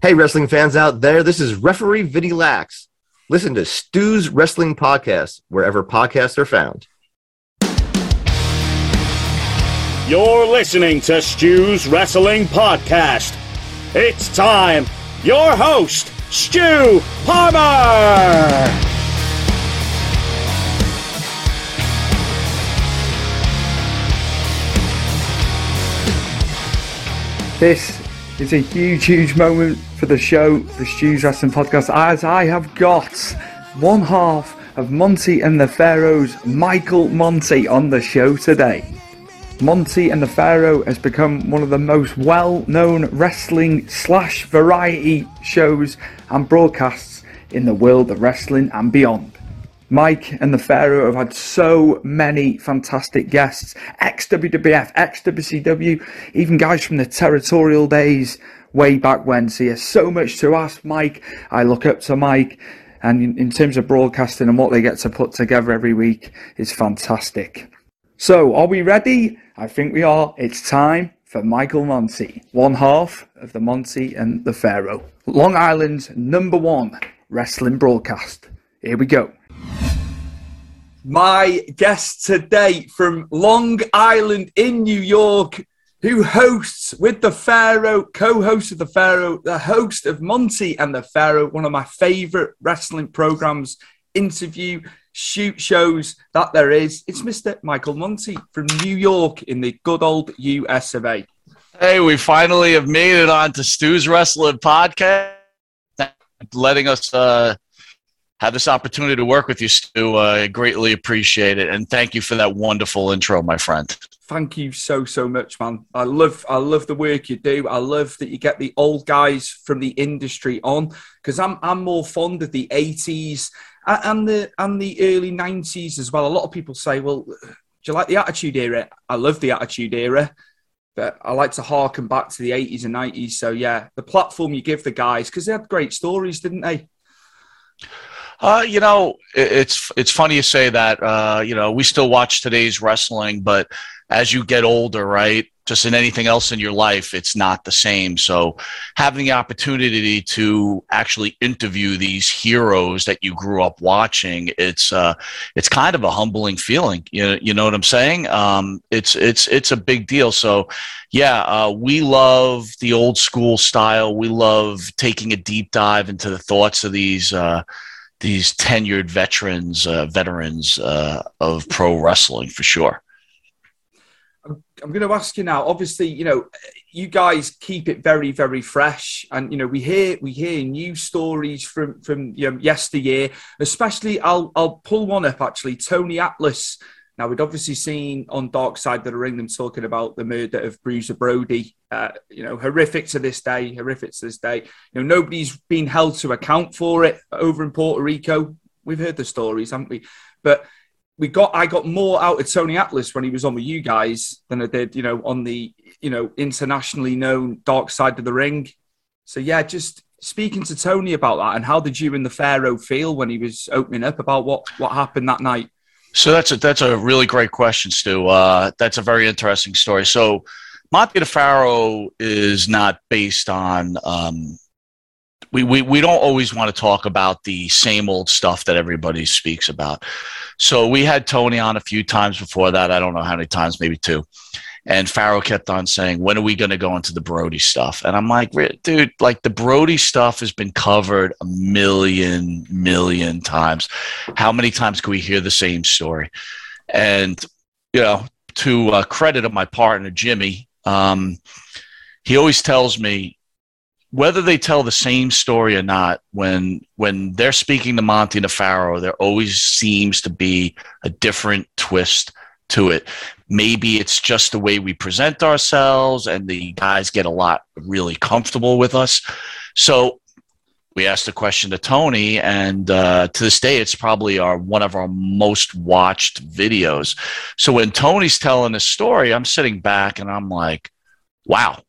Hey, wrestling fans out there, this is referee Vinny Lax. Listen to Stu's Wrestling Podcast wherever podcasts are found. You're listening to Stu's Wrestling Podcast. It's time. Your host, Stu Palmer. This is a huge, huge moment for the show, the Stu's Wrestling Podcast, as I have got one half of Monty and the Pharaohs, Michael Monty, on the show today. Monty and the Pharaoh has become one of the most well known wrestling slash variety shows and broadcasts in the world of wrestling and beyond. Mike and the Pharaoh have had so many fantastic guests ex WWF, ex WCW, even guys from the territorial days way back when. So, so much to ask Mike. I look up to Mike, and in, in terms of broadcasting and what they get to put together every week is fantastic. So, are we ready? I think we are. It's time for Michael Monty, one half of the Monty and the Pharaoh. Long Island's number one wrestling broadcast. Here we go. My guest today from Long Island in New York, who hosts with the Pharaoh, co host of the Pharaoh, the host of Monty and the Pharaoh, one of my favorite wrestling programs, interview, shoot shows that there is. It's Mr. Michael Monty from New York in the good old US of A. Hey, we finally have made it on to Stu's Wrestling Podcast. Letting us uh, have this opportunity to work with you, Stu. Uh, I greatly appreciate it, and thank you for that wonderful intro, my friend. Thank you so so much, man. I love I love the work you do. I love that you get the old guys from the industry on because I'm I'm more fond of the 80s and the and the early 90s as well. A lot of people say, "Well, do you like the Attitude Era?" I love the Attitude Era, but I like to harken back to the 80s and 90s. So yeah, the platform you give the guys because they had great stories, didn't they? Uh, you know, it, it's it's funny you say that. Uh, you know, we still watch today's wrestling, but as you get older, right? Just in anything else in your life, it's not the same. So, having the opportunity to actually interview these heroes that you grew up watching, it's uh, it's kind of a humbling feeling. You you know what I'm saying? Um, it's it's it's a big deal. So, yeah, uh, we love the old school style. We love taking a deep dive into the thoughts of these. Uh, these tenured veterans, uh, veterans uh, of pro wrestling for sure. I'm going to ask you now. Obviously, you know, you guys keep it very, very fresh, and you know, we hear we hear new stories from from you know, yesteryear. Especially, I'll I'll pull one up actually. Tony Atlas. Now, we'd obviously seen on Dark Side of the Ring them talking about the murder of Bruiser Brody. Uh, you know, horrific to this day. Horrific to this day. You know, nobody's been held to account for it over in Puerto Rico. We've heard the stories, haven't we? But we got I got more out of Tony Atlas when he was on with you guys than I did, you know, on the you know internationally known Dark Side of the Ring. So yeah, just speaking to Tony about that and how did you and the Pharaoh feel when he was opening up about what what happened that night? So that's a that's a really great question, Stu. Uh, that's a very interesting story. So Monty the Pharaoh is not based on. Um, we, we, we don't always want to talk about the same old stuff that everybody speaks about. So we had Tony on a few times before that. I don't know how many times, maybe two. And Farrell kept on saying, "When are we going to go into the Brody stuff?" And I'm like, "Dude, like the Brody stuff has been covered a million, million times. How many times can we hear the same story?" And you know, to uh, credit of my partner Jimmy, um, he always tells me whether they tell the same story or not. When when they're speaking to Monty Nefaro, there always seems to be a different twist to it. Maybe it's just the way we present ourselves, and the guys get a lot really comfortable with us. So we asked the question to Tony, and uh, to this day, it's probably our one of our most watched videos. So when Tony's telling the story, I'm sitting back and I'm like, "Wow,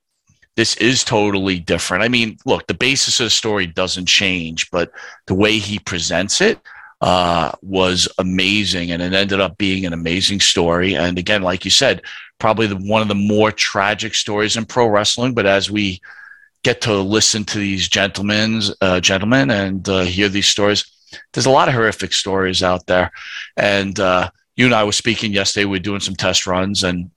this is totally different." I mean, look, the basis of the story doesn't change, but the way he presents it uh, was amazing, and it ended up being an amazing story. And again, like you said, probably the, one of the more tragic stories in pro wrestling. But as we get to listen to these gentlemen, uh, gentlemen, and uh, hear these stories. There's a lot of horrific stories out there, and uh, you and I were speaking yesterday. We are doing some test runs, and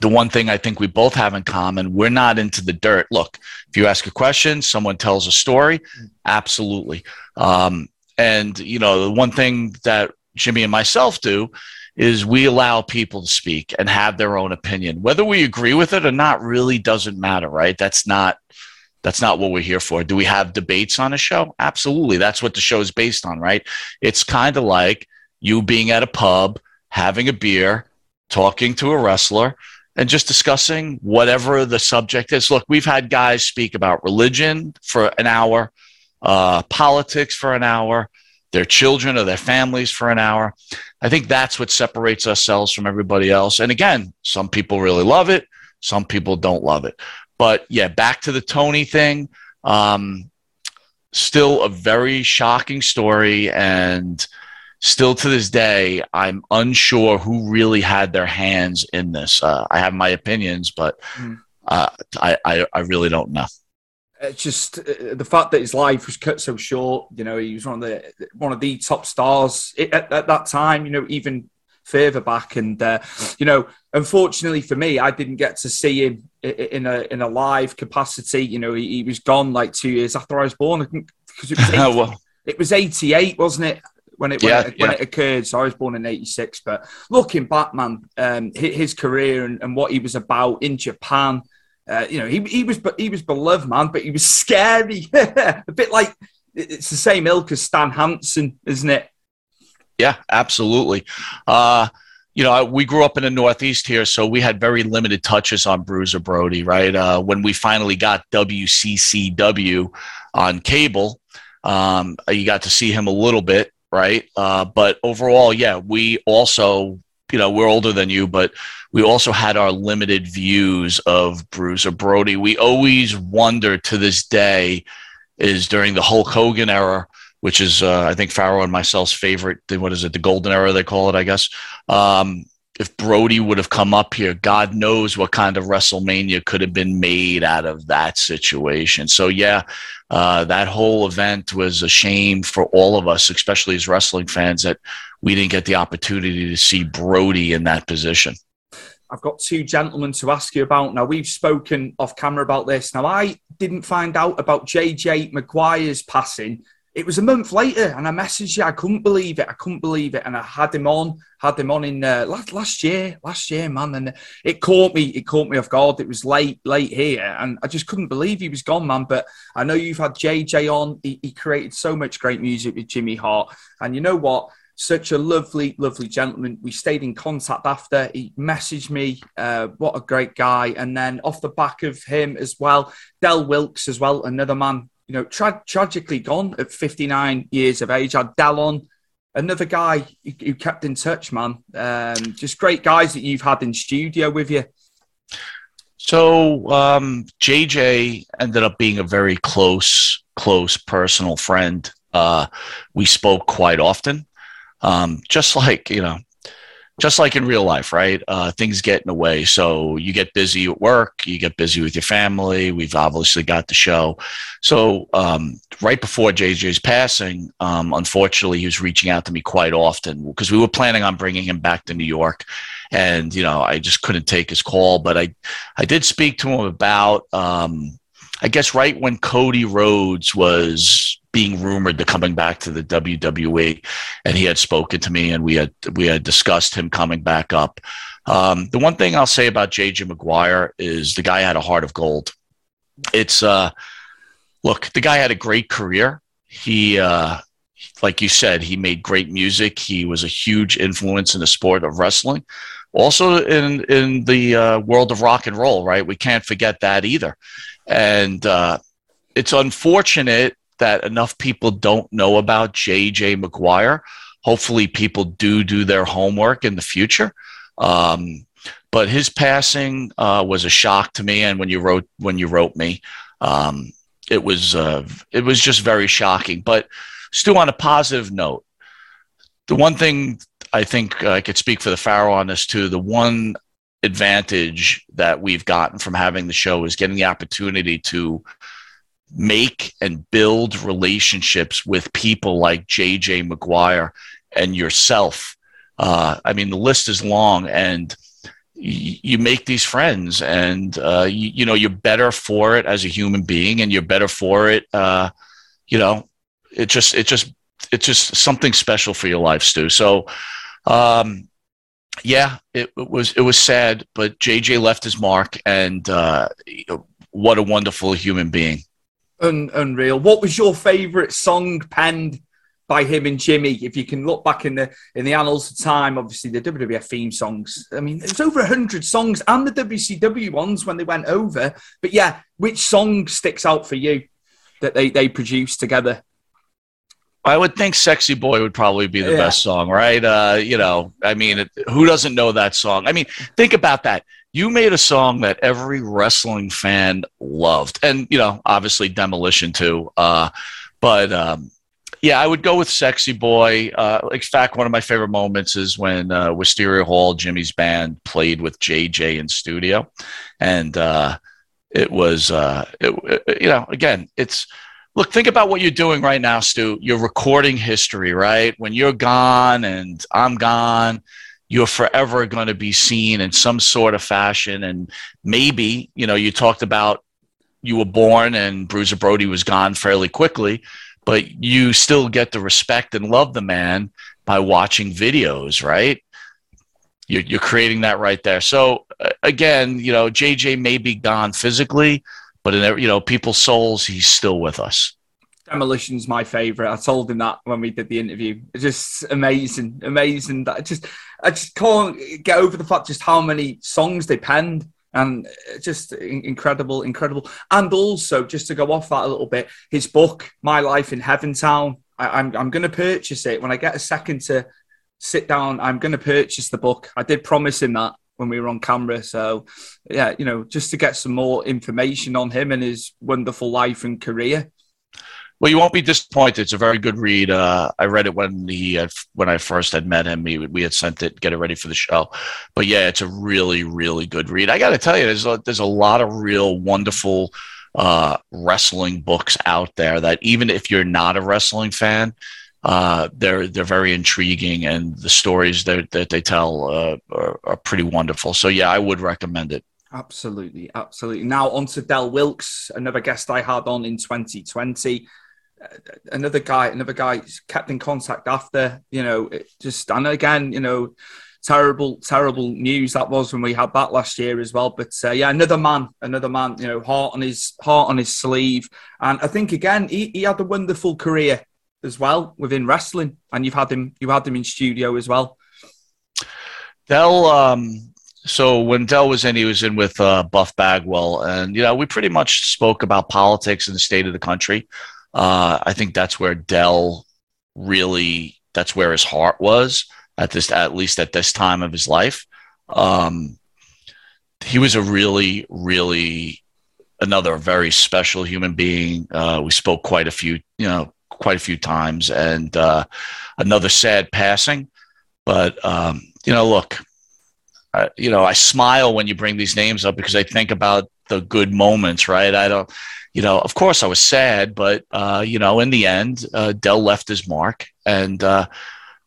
the one thing I think we both have in common, we're not into the dirt. Look, if you ask a question, someone tells a story, absolutely. Um, and you know, the one thing that Jimmy and myself do is we allow people to speak and have their own opinion. Whether we agree with it or not really doesn't matter, right? That's not that's not what we're here for. Do we have debates on a show? Absolutely. That's what the show is based on, right? It's kind of like you being at a pub, having a beer, talking to a wrestler, and just discussing whatever the subject is. Look, we've had guys speak about religion for an hour, uh, politics for an hour, their children or their families for an hour. I think that's what separates ourselves from everybody else. And again, some people really love it, some people don't love it. But yeah, back to the Tony thing. Um, still a very shocking story. And still to this day, I'm unsure who really had their hands in this. Uh, I have my opinions, but hmm. uh, I, I, I, really don't know. It's just uh, the fact that his life was cut so short. You know, he was one of the one of the top stars at, at that time. You know, even further back. And uh, you know, unfortunately for me, I didn't get to see him in a in a live capacity. You know, he, he was gone like two years after I was born. Because it was 80, well. it was eighty eight, wasn't it? When it, yeah, when, it, yeah. when it occurred, so I was born in '86. But looking back, man, um, his career and, and what he was about in Japan, uh, you know, he, he was he was beloved, man, but he was scary, a bit like it's the same ilk as Stan Hansen, isn't it? Yeah, absolutely. Uh, you know, we grew up in the Northeast here, so we had very limited touches on Bruiser Brody, right? Uh, when we finally got WCCW on cable, um, you got to see him a little bit, right? Uh, but overall, yeah, we also, you know, we're older than you, but we also had our limited views of Bruiser Brody. We always wonder to this day is during the Hulk Hogan era which is uh, I think Pharaoh and myself's favorite. What is it? The golden era they call it, I guess. Um, if Brody would have come up here, God knows what kind of WrestleMania could have been made out of that situation. So yeah, uh, that whole event was a shame for all of us, especially as wrestling fans, that we didn't get the opportunity to see Brody in that position. I've got two gentlemen to ask you about. Now, we've spoken off camera about this. Now, I didn't find out about JJ Maguire's passing it was a month later, and I messaged you. I couldn't believe it. I couldn't believe it, and I had him on, had him on in uh, last last year, last year, man, and it caught me. It caught me off guard. It was late, late here, and I just couldn't believe he was gone, man. But I know you've had JJ on. He, he created so much great music with Jimmy Hart, and you know what? Such a lovely, lovely gentleman. We stayed in contact after. He messaged me. Uh, what a great guy! And then off the back of him as well, Del Wilkes as well, another man you know, tra- tragically gone at 59 years of age. I had Dallon, another guy who, kept in touch, man. Um, just great guys that you've had in studio with you. So um, JJ ended up being a very close, close personal friend. Uh, we spoke quite often, um, just like you know, just like in real life, right? Uh, things get in the way. So you get busy at work, you get busy with your family. We've obviously got the show. So um, right before JJ's passing, um, unfortunately, he was reaching out to me quite often because we were planning on bringing him back to New York. And, you know, I just couldn't take his call. But I, I did speak to him about, um, I guess, right when Cody Rhodes was being rumored to coming back to the WWE, and he had spoken to me, and we had we had discussed him coming back up. Um, the one thing I'll say about JJ Maguire is the guy had a heart of gold. It's uh, look, the guy had a great career. He, uh, like you said, he made great music. He was a huge influence in the sport of wrestling, also in in the uh, world of rock and roll. Right, we can't forget that either. And uh, it's unfortunate that enough people don't know about JJ Maguire. Hopefully, people do do their homework in the future. Um, but his passing uh, was a shock to me, and when you wrote when you wrote me, um, it was uh, it was just very shocking. But still, on a positive note, the one thing I think I could speak for the Pharaoh on this too. The one advantage that we've gotten from having the show is getting the opportunity to make and build relationships with people like JJ Maguire and yourself. Uh, I mean, the list is long, and you make these friends, and uh, you, you, know you're better for it as a human being, and you're better for it. Uh, you know, it just it just it's just something special for your life, Stu. So, um, yeah, it, it, was it was sad, but JJ left his mark, and uh, what a wonderful human being. Un- unreal. What was your favourite song penned by him and Jimmy? If you can look back in the in the annals of time, obviously the WWF theme songs. I mean, there's over hundred songs, and the WCW ones when they went over. But yeah, which song sticks out for you that they they produced together? I would think "Sexy Boy" would probably be the yeah. best song, right? Uh, you know, I mean, it, who doesn't know that song? I mean, think about that. You made a song that every wrestling fan loved, and you know, obviously Demolition too. Uh, but um, yeah, I would go with "Sexy Boy." Uh, in fact, one of my favorite moments is when uh, Wisteria Hall, Jimmy's band, played with JJ in studio, and uh, it was, uh, it, you know, again, it's look, think about what you're doing right now, Stu. You're recording history, right? When you're gone and I'm gone, you're forever going to be seen in some sort of fashion. And maybe, you know, you talked about you were born and Bruiser Brody was gone fairly quickly, but you still get to respect and love the man by watching videos, right? You're, you're creating that right there. So, uh, again, you know, JJ may be gone physically, but in you know people's souls, he's still with us. Demolition's my favorite. I told him that when we did the interview. It's just amazing, amazing. That just I just can't get over the fact just how many songs they penned and just incredible, incredible. And also, just to go off that a little bit, his book, My Life in Heaventown. I, I'm I'm going to purchase it when I get a second to sit down. I'm going to purchase the book. I did promise him that when we were on camera. So, yeah, you know, just to get some more information on him and his wonderful life and career. Well, you won't be disappointed. It's a very good read. Uh, I read it when he had, when I first had met him. He, we had sent it, get it ready for the show. But yeah, it's a really, really good read. I got to tell you, there's a, there's a lot of real wonderful uh, wrestling books out there that even if you're not a wrestling fan, uh, they're they're very intriguing, and the stories that that they tell uh, are, are, pretty wonderful. So yeah, I would recommend it. Absolutely, absolutely. Now on to Del Wilkes, another guest I had on in 2020. Another guy, another guy kept in contact after. You know, just and again, you know, terrible, terrible news that was when we had that last year as well. But uh, yeah, another man, another man, you know, heart on his heart on his sleeve, and I think again he, he had a wonderful career as well within wrestling, and you've had him you had him in studio as well. Del, um, so when Del was in, he was in with uh, Buff Bagwell, and you know we pretty much spoke about politics and the state of the country. Uh, I think that's where Del really that's where his heart was at this at least at this time of his life. Um, he was a really, really another very special human being. Uh, we spoke quite a few, you know, quite a few times, and uh, another sad passing. But um, you know, look, I, you know, I smile when you bring these names up because I think about the good moments, right? I don't, you know, of course I was sad, but uh, you know, in the end, uh, Del left his mark, and uh,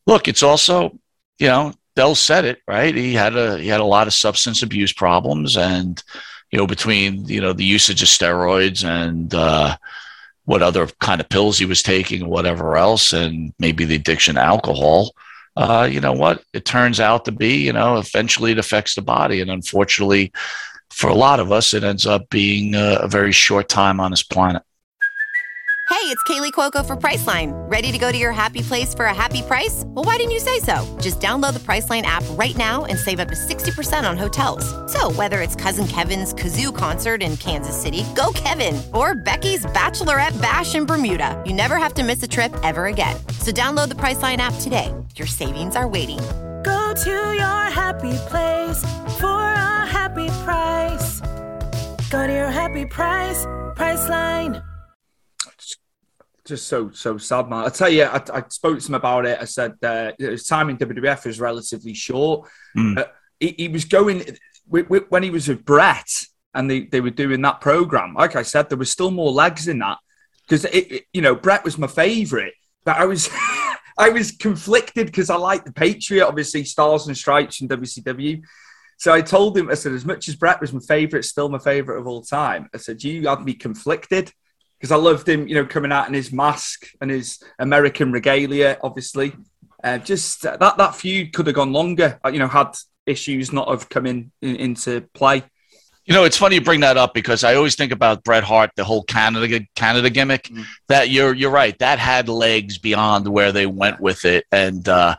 look, it's also, you know, Del said it right. He had a he had a lot of substance abuse problems, and you know, between you know the usage of steroids and uh, what other kind of pills he was taking whatever else, and maybe the addiction to alcohol. Uh, you know what? It turns out to be, you know, eventually it affects the body. And unfortunately, for a lot of us, it ends up being a, a very short time on this planet. Hey, it's Kaley Cuoco for Priceline. Ready to go to your happy place for a happy price? Well, why didn't you say so? Just download the Priceline app right now and save up to 60% on hotels. So, whether it's Cousin Kevin's Kazoo concert in Kansas City, go Kevin, or Becky's Bachelorette Bash in Bermuda, you never have to miss a trip ever again. So, download the Priceline app today. Your savings are waiting. Go to your happy place for a happy price. Go to your happy price, Priceline. just so so sad, man. I tell you, I, I spoke to him about it. I said uh, his time in WWF was relatively short. Mm. Uh, he, he was going w- w- when he was with Bret, and they, they were doing that program. Like I said, there was still more legs in that because you know Bret was my favorite, but I was I was conflicted because I like the Patriot, obviously Stars and Stripes in WCW. So I told him, I said, as much as Bret was my favorite, still my favorite of all time. I said, you had me conflicted because I loved him, you know, coming out in his mask and his American regalia, obviously. Uh, just uh, that that feud could have gone longer, uh, you know, had issues not have come in, in into play. You know, it's funny you bring that up because I always think about Bret Hart, the whole Canada Canada gimmick. Mm. That you're you're right. That had legs beyond where they went with it, and uh,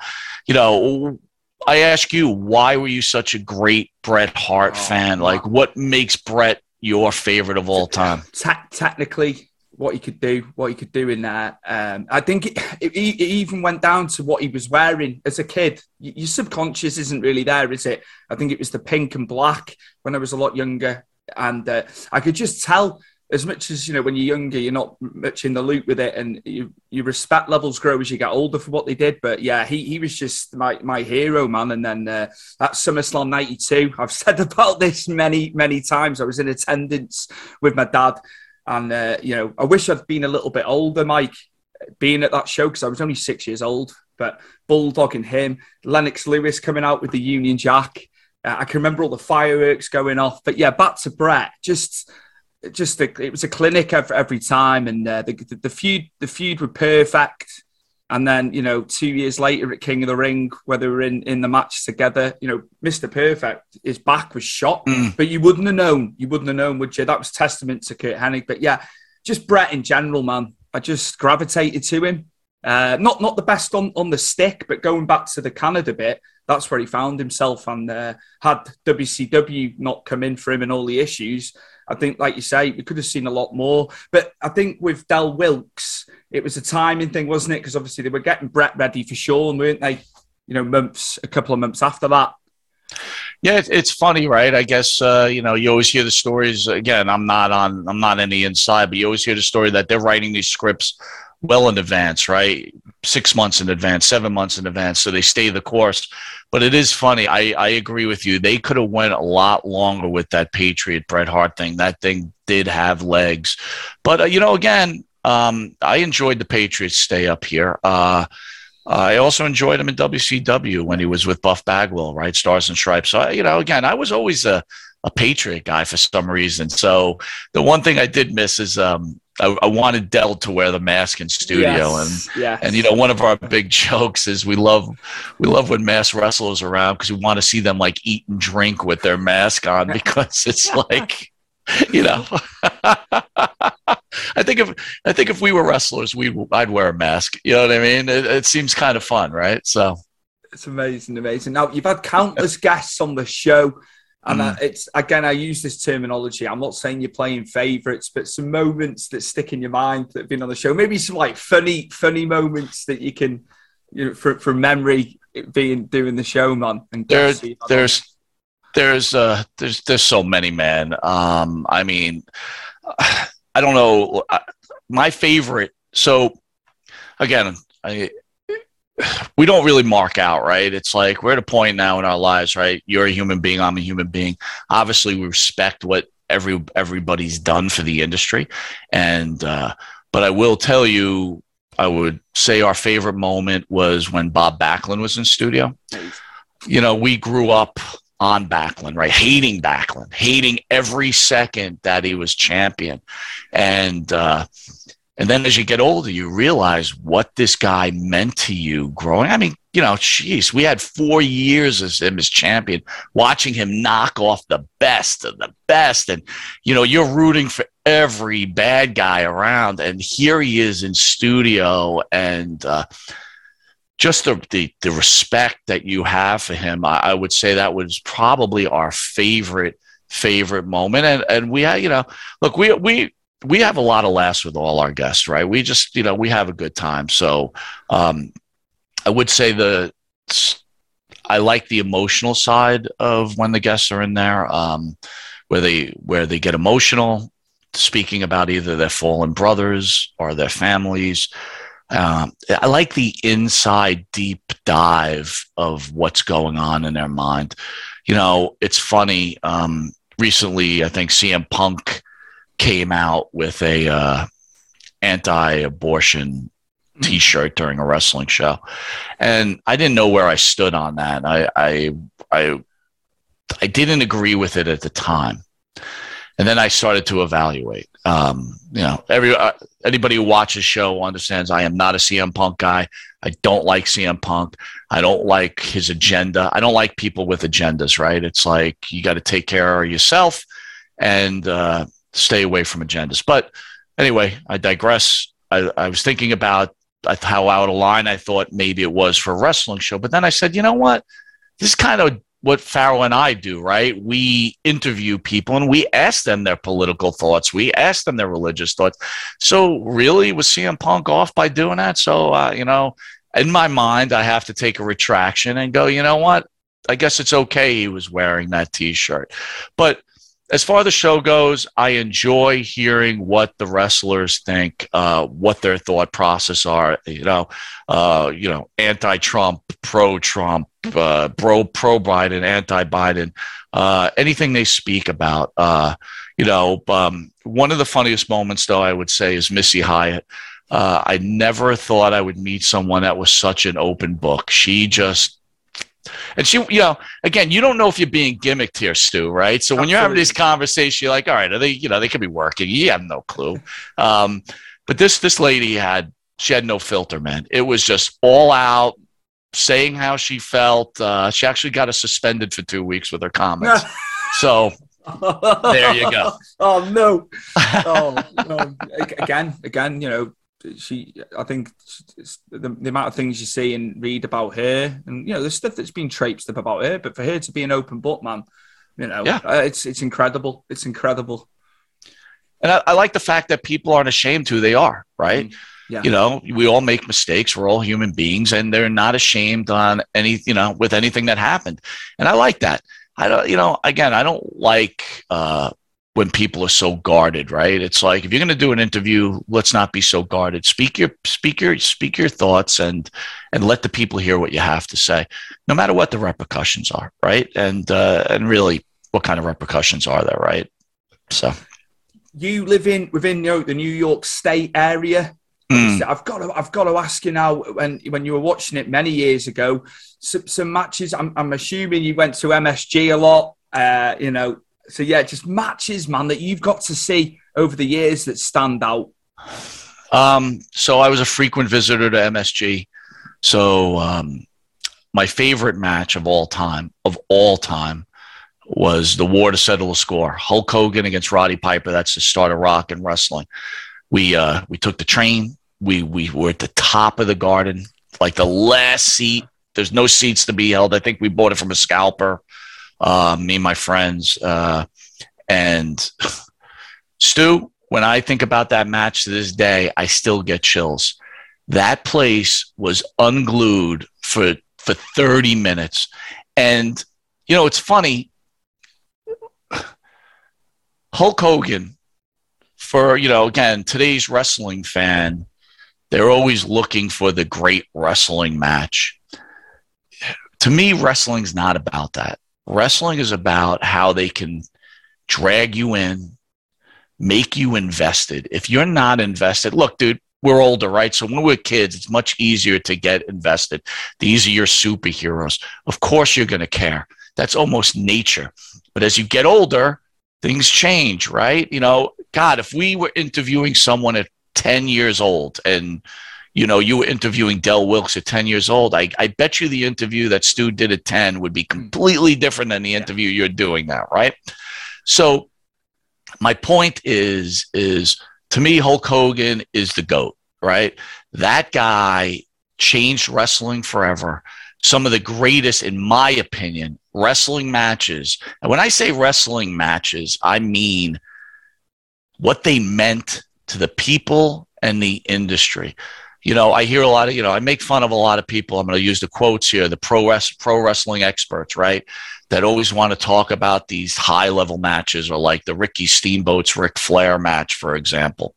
you know, I ask you, why were you such a great Bret Hart oh, fan? Like, what makes Bret your favorite of all time? Te- technically, what he could do, what he could do in there. Um, I think it, it, it, even went down to what he was wearing as a kid. Your subconscious isn't really there, is it? I think it was the pink and black when I was a lot younger, and uh, I could just tell. As much as you know, when you're younger, you're not much in the loop with it, and you, your respect levels grow as you get older for what they did. But yeah, he he was just my my hero, man. And then uh, at SummerSlam '92, I've said about this many many times. I was in attendance with my dad, and, uh, you know, I wish I'd been a little bit older, Mike, being at that show because I was only six years old. But Bulldog and him, Lennox Lewis coming out with the Union Jack. Uh, I can remember all the fireworks going off. But yeah, back to Bret. Just, just a, it was a clinic every, every time, and uh, the, the, the feud, the feud were perfect. And then, you know, two years later at King of the Ring, where they were in, in the match together, you know, Mr. Perfect, his back was shot, mm. but you wouldn't have known. You wouldn't have known, would you? That was testament to Curt Hennig. But yeah, just Bret in general, man. I just gravitated to him. Uh, not not the best on, on the stick, but going back to the Canada bit, that's where he found himself. And uh, had WCW not come in for him and all the issues, I think, like you say, we could have seen a lot more. But I think with Del Wilkes, it was a timing thing, wasn't it? Because obviously they were getting Bret ready for Shawn, weren't they? You know, months, a couple of months after that. Yeah, it's funny, right? I guess uh, you know you always hear the stories. Again, I'm not on, I'm not any inside, but you always hear the story that they're writing these scripts well in advance, right? Six months in advance, seven months in advance, so they stay the course. But it is funny. I, I agree with you. They could have went a lot longer with that Patriot Bret Hart thing. That thing did have legs, but uh, you know, again, um, I enjoyed the Patriots stay up here. Uh, I also enjoyed him in WCW when he was with Buff Bagwell, right? Stars and Stripes. So, you know, again, I was always a, a Patriot guy for some reason. So the one thing I did miss is um, I, I, wanted Del to wear the mask in studio, yes, and yes. and you know one of our big jokes is we love we love when mask wrestlers around because we want to see them like eat and drink with their mask on because it's like you know. I think if I think if we were wrestlers, we I'd wear a mask. You know what I mean? It, it seems kind of fun, right? So it's amazing, amazing. Now you've had countless guests on the show, and mm. it's again I use this terminology. I'm not saying you're playing favourites, but some moments that stick in your mind that have been on the show. Maybe some like funny, funny moments that you can, you know, from, from memory being doing the show, man. And there, there's. There's uh there's there's so many man. Um I mean I don't know. My favorite. So again, I, we don't really mark out, right? It's like we're at a point now in our lives, right? You're a human being. I'm a human being. Obviously, we respect what every everybody's done for the industry, and uh, but I will tell you, I would say our favorite moment was when Bob Backlund was in studio. You know, we grew up on Backlund, right? Hating Backlund, hating every second that he was champion. And uh, and then as you get older, you realize what this guy meant to you growing. I mean, you know, geez, we had four years as him as champion, watching him knock off the best of the best. And, you know, you're rooting for every bad guy around, and here he is in studio, and uh, just the, the the respect that you have for him. I, I would say that was probably our favorite favorite moment, and and we had you know look we we we have a lot of laughs with all our guests, right? We just, you know, we have a good time. So um, I would say the I like the emotional side of when the guests are in there, um, where they where they get emotional, speaking about either their fallen brothers or their families. Um, I like the inside deep dive of what's going on in their mind. You know, it's funny. Um, recently, I think CM Punk came out with a uh, anti-abortion T-shirt during a wrestling show, and I didn't know where I stood on that. I I I, I didn't agree with it at the time, and then I started to evaluate. Um, you know, every uh, anybody who watches show understands I am not a CM Punk guy. I don't like CM Punk. I don't like his agenda. I don't like people with agendas. Right? It's like you got to take care of yourself, and uh, stay away from agendas. But anyway, I digress. I, I was thinking about how out of line I thought maybe it was for a wrestling show. But then I said, you know what? This is kind of what Farrell and I do, right? We interview people and we ask them their political thoughts. We ask them their religious thoughts. So, really, was CM Punk off by doing that? So, uh, you know, in my mind, I have to take a retraction and go, you know what? I guess it's okay he was wearing that t shirt. But as far as the show goes, I enjoy hearing what the wrestlers think, uh, what their thought process are. You know, uh, you know, anti-Trump, pro-Trump, uh, pro pro Biden, anti-Biden, uh, anything they speak about. Uh, you know, um, one of the funniest moments, though, I would say, is Missy Hyatt. Uh, I never thought I would meet someone that was such an open book. She just and she, you know, again, you don't know if you're being gimmicked here, Stu, right? So when Absolutely. you're having these conversations, you're like, all right, are they, you know, they could be working. You have no clue. Um, but this this lady had she had no filter, man. It was just all out saying how she felt. Uh, she actually got us suspended for two weeks with her comments. so there you go. Oh no. Oh no. again, again, you know, she i think the, the, amount of things you see and read about her and you know there's stuff that's been traipsed up about her but for her to be an open book man you know yeah. Uh, it's it's incredible it's incredible and I, I, like the fact that people aren't ashamed who they are right mm. yeah. you know we all make mistakes we're all human beings and they're not ashamed on any you know with anything that happened and i like that i don't you know again i don't like uh when people are so guarded, right? It's like if you're going to do an interview, let's not be so guarded. Speak your speak your speak your thoughts and and let the people hear what you have to say, no matter what the repercussions are, right? And uh, and really, what kind of repercussions are there, right? So, you live in within you know, the New York State area. Mm. I've got to I've got to ask you now when when you were watching it many years ago, some, some matches. I'm, I'm assuming you went to MSG a lot. Uh, you know, so yeah, just matches, man, that you've got to see over the years that stand out. Um, so I was a frequent visitor to MSG. So um, my favorite match of all time, of all time, was the war to settle a score. Hulk Hogan against Roddy Piper. That's the start of rock and wrestling. We uh, we took the train. We we were at the top of the garden, like the last seat. There's no seats to be held. I think we bought it from a scalper uh, me and my friends. Uh, and Stu, when I think about that match to this day, I still get chills. That place was unglued for for 30 minutes. And you know, it's funny. Hulk Hogan, for you know, again, today's wrestling fan, they're always looking for the great wrestling match. To me, wrestling's not about that. Wrestling is about how they can drag you in, make you invested. If you're not invested, look, dude, we're older, right? So when we're kids, it's much easier to get invested. These are your superheroes. Of course, you're going to care. That's almost nature. But as you get older, things change, right? You know, God, if we were interviewing someone at 10 years old and you know, you were interviewing Del Wilkes at 10 years old. I, I bet you the interview that Stu did at 10 would be hmm. completely different than the interview you're doing now, right? So my point is is to me Hulk Hogan is the goat, right? That guy changed wrestling forever. Some of the greatest, in my opinion, wrestling matches. And when I say wrestling matches, I mean what they meant to the people and the industry. You know, I hear a lot of, you know, I make fun of a lot of people. I'm going to use the quotes here, the pro, pro wrestling experts, right? That always want to talk about these high level matches or like the Ricky Steamboat's Ric Flair match, for example.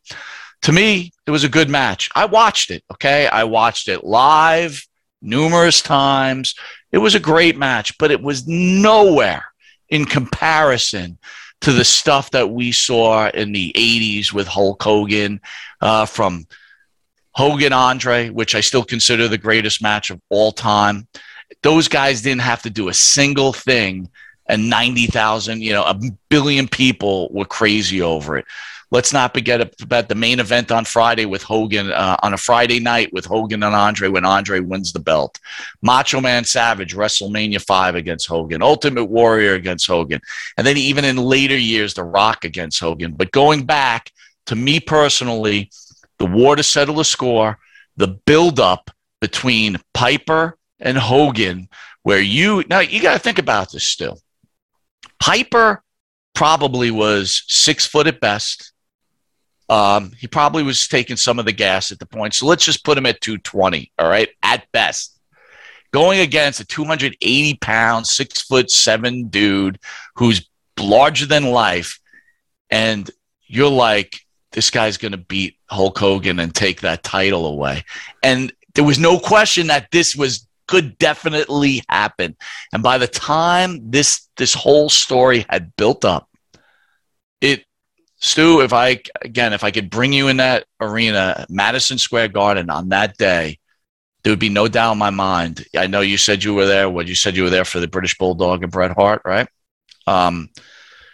To me, it was a good match. I watched it, okay? I watched it live numerous times. It was a great match, but it was nowhere in comparison to the stuff that we saw in the 80s with Hulk Hogan uh, from Hogan Andre, which I still consider the greatest match of all time. Those guys didn't have to do a single thing, and 90,000, you know, a billion people were crazy over it. Let's not forget about the main event on Friday with Hogan uh, on a Friday night with Hogan and Andre when Andre wins the belt. Macho Man Savage, WrestleMania 5 against Hogan. Ultimate Warrior against Hogan. And then even in later years, The Rock against Hogan. But going back to me personally, the war to settle the score, the buildup between Piper and Hogan, where you now you got to think about this still. Piper probably was six foot at best. Um, he probably was taking some of the gas at the point. So let's just put him at 220, all right, at best. Going against a 280 pound, six foot seven dude who's larger than life. And you're like, this guy's going to beat Hulk Hogan and take that title away. And there was no question that this was could definitely happen. And by the time this this whole story had built up, it Stu, if I again, if I could bring you in that arena, Madison Square Garden on that day, there would be no doubt in my mind. I know you said you were there. What you said you were there for the British Bulldog and Bret Hart, right? Um,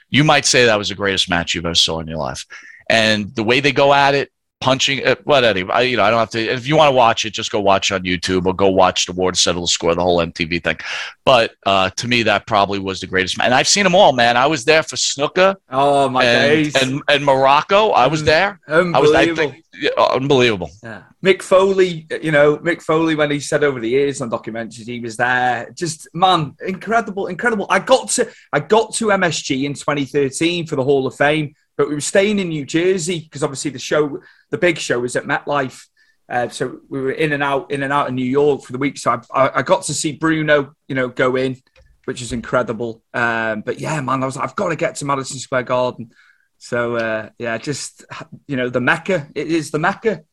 you might say that was the greatest match you've ever saw in your life, and the way they go at it, punching. Uh, what anyway? I, you know, I don't have to. If you want to watch it, just go watch on YouTube or go watch the Ward Settle the Score, the whole MTV thing. But uh, to me, that probably was the greatest. And I've seen them all, man. I was there for Snuka. Oh my and, days! And, and Muraco, I was there. Unbelievable. I was, I think, yeah, unbelievable. Yeah. Mick Foley, you know, Mick Foley, when he said over the years on documentaries, he was there. Just man, incredible, incredible. I got to, I got to MSG in 2013 for the Hall of Fame but we were staying in New Jersey because obviously the show, the big show, was at MetLife. Uh, so we were in and out, in and out of New York for the week. So I, I got to see Bruno, you know, go in, which is incredible. Um, but yeah, man, I was, I've got to get to Madison Square Garden. So uh, yeah, just you know, the Mecca. It is the Mecca.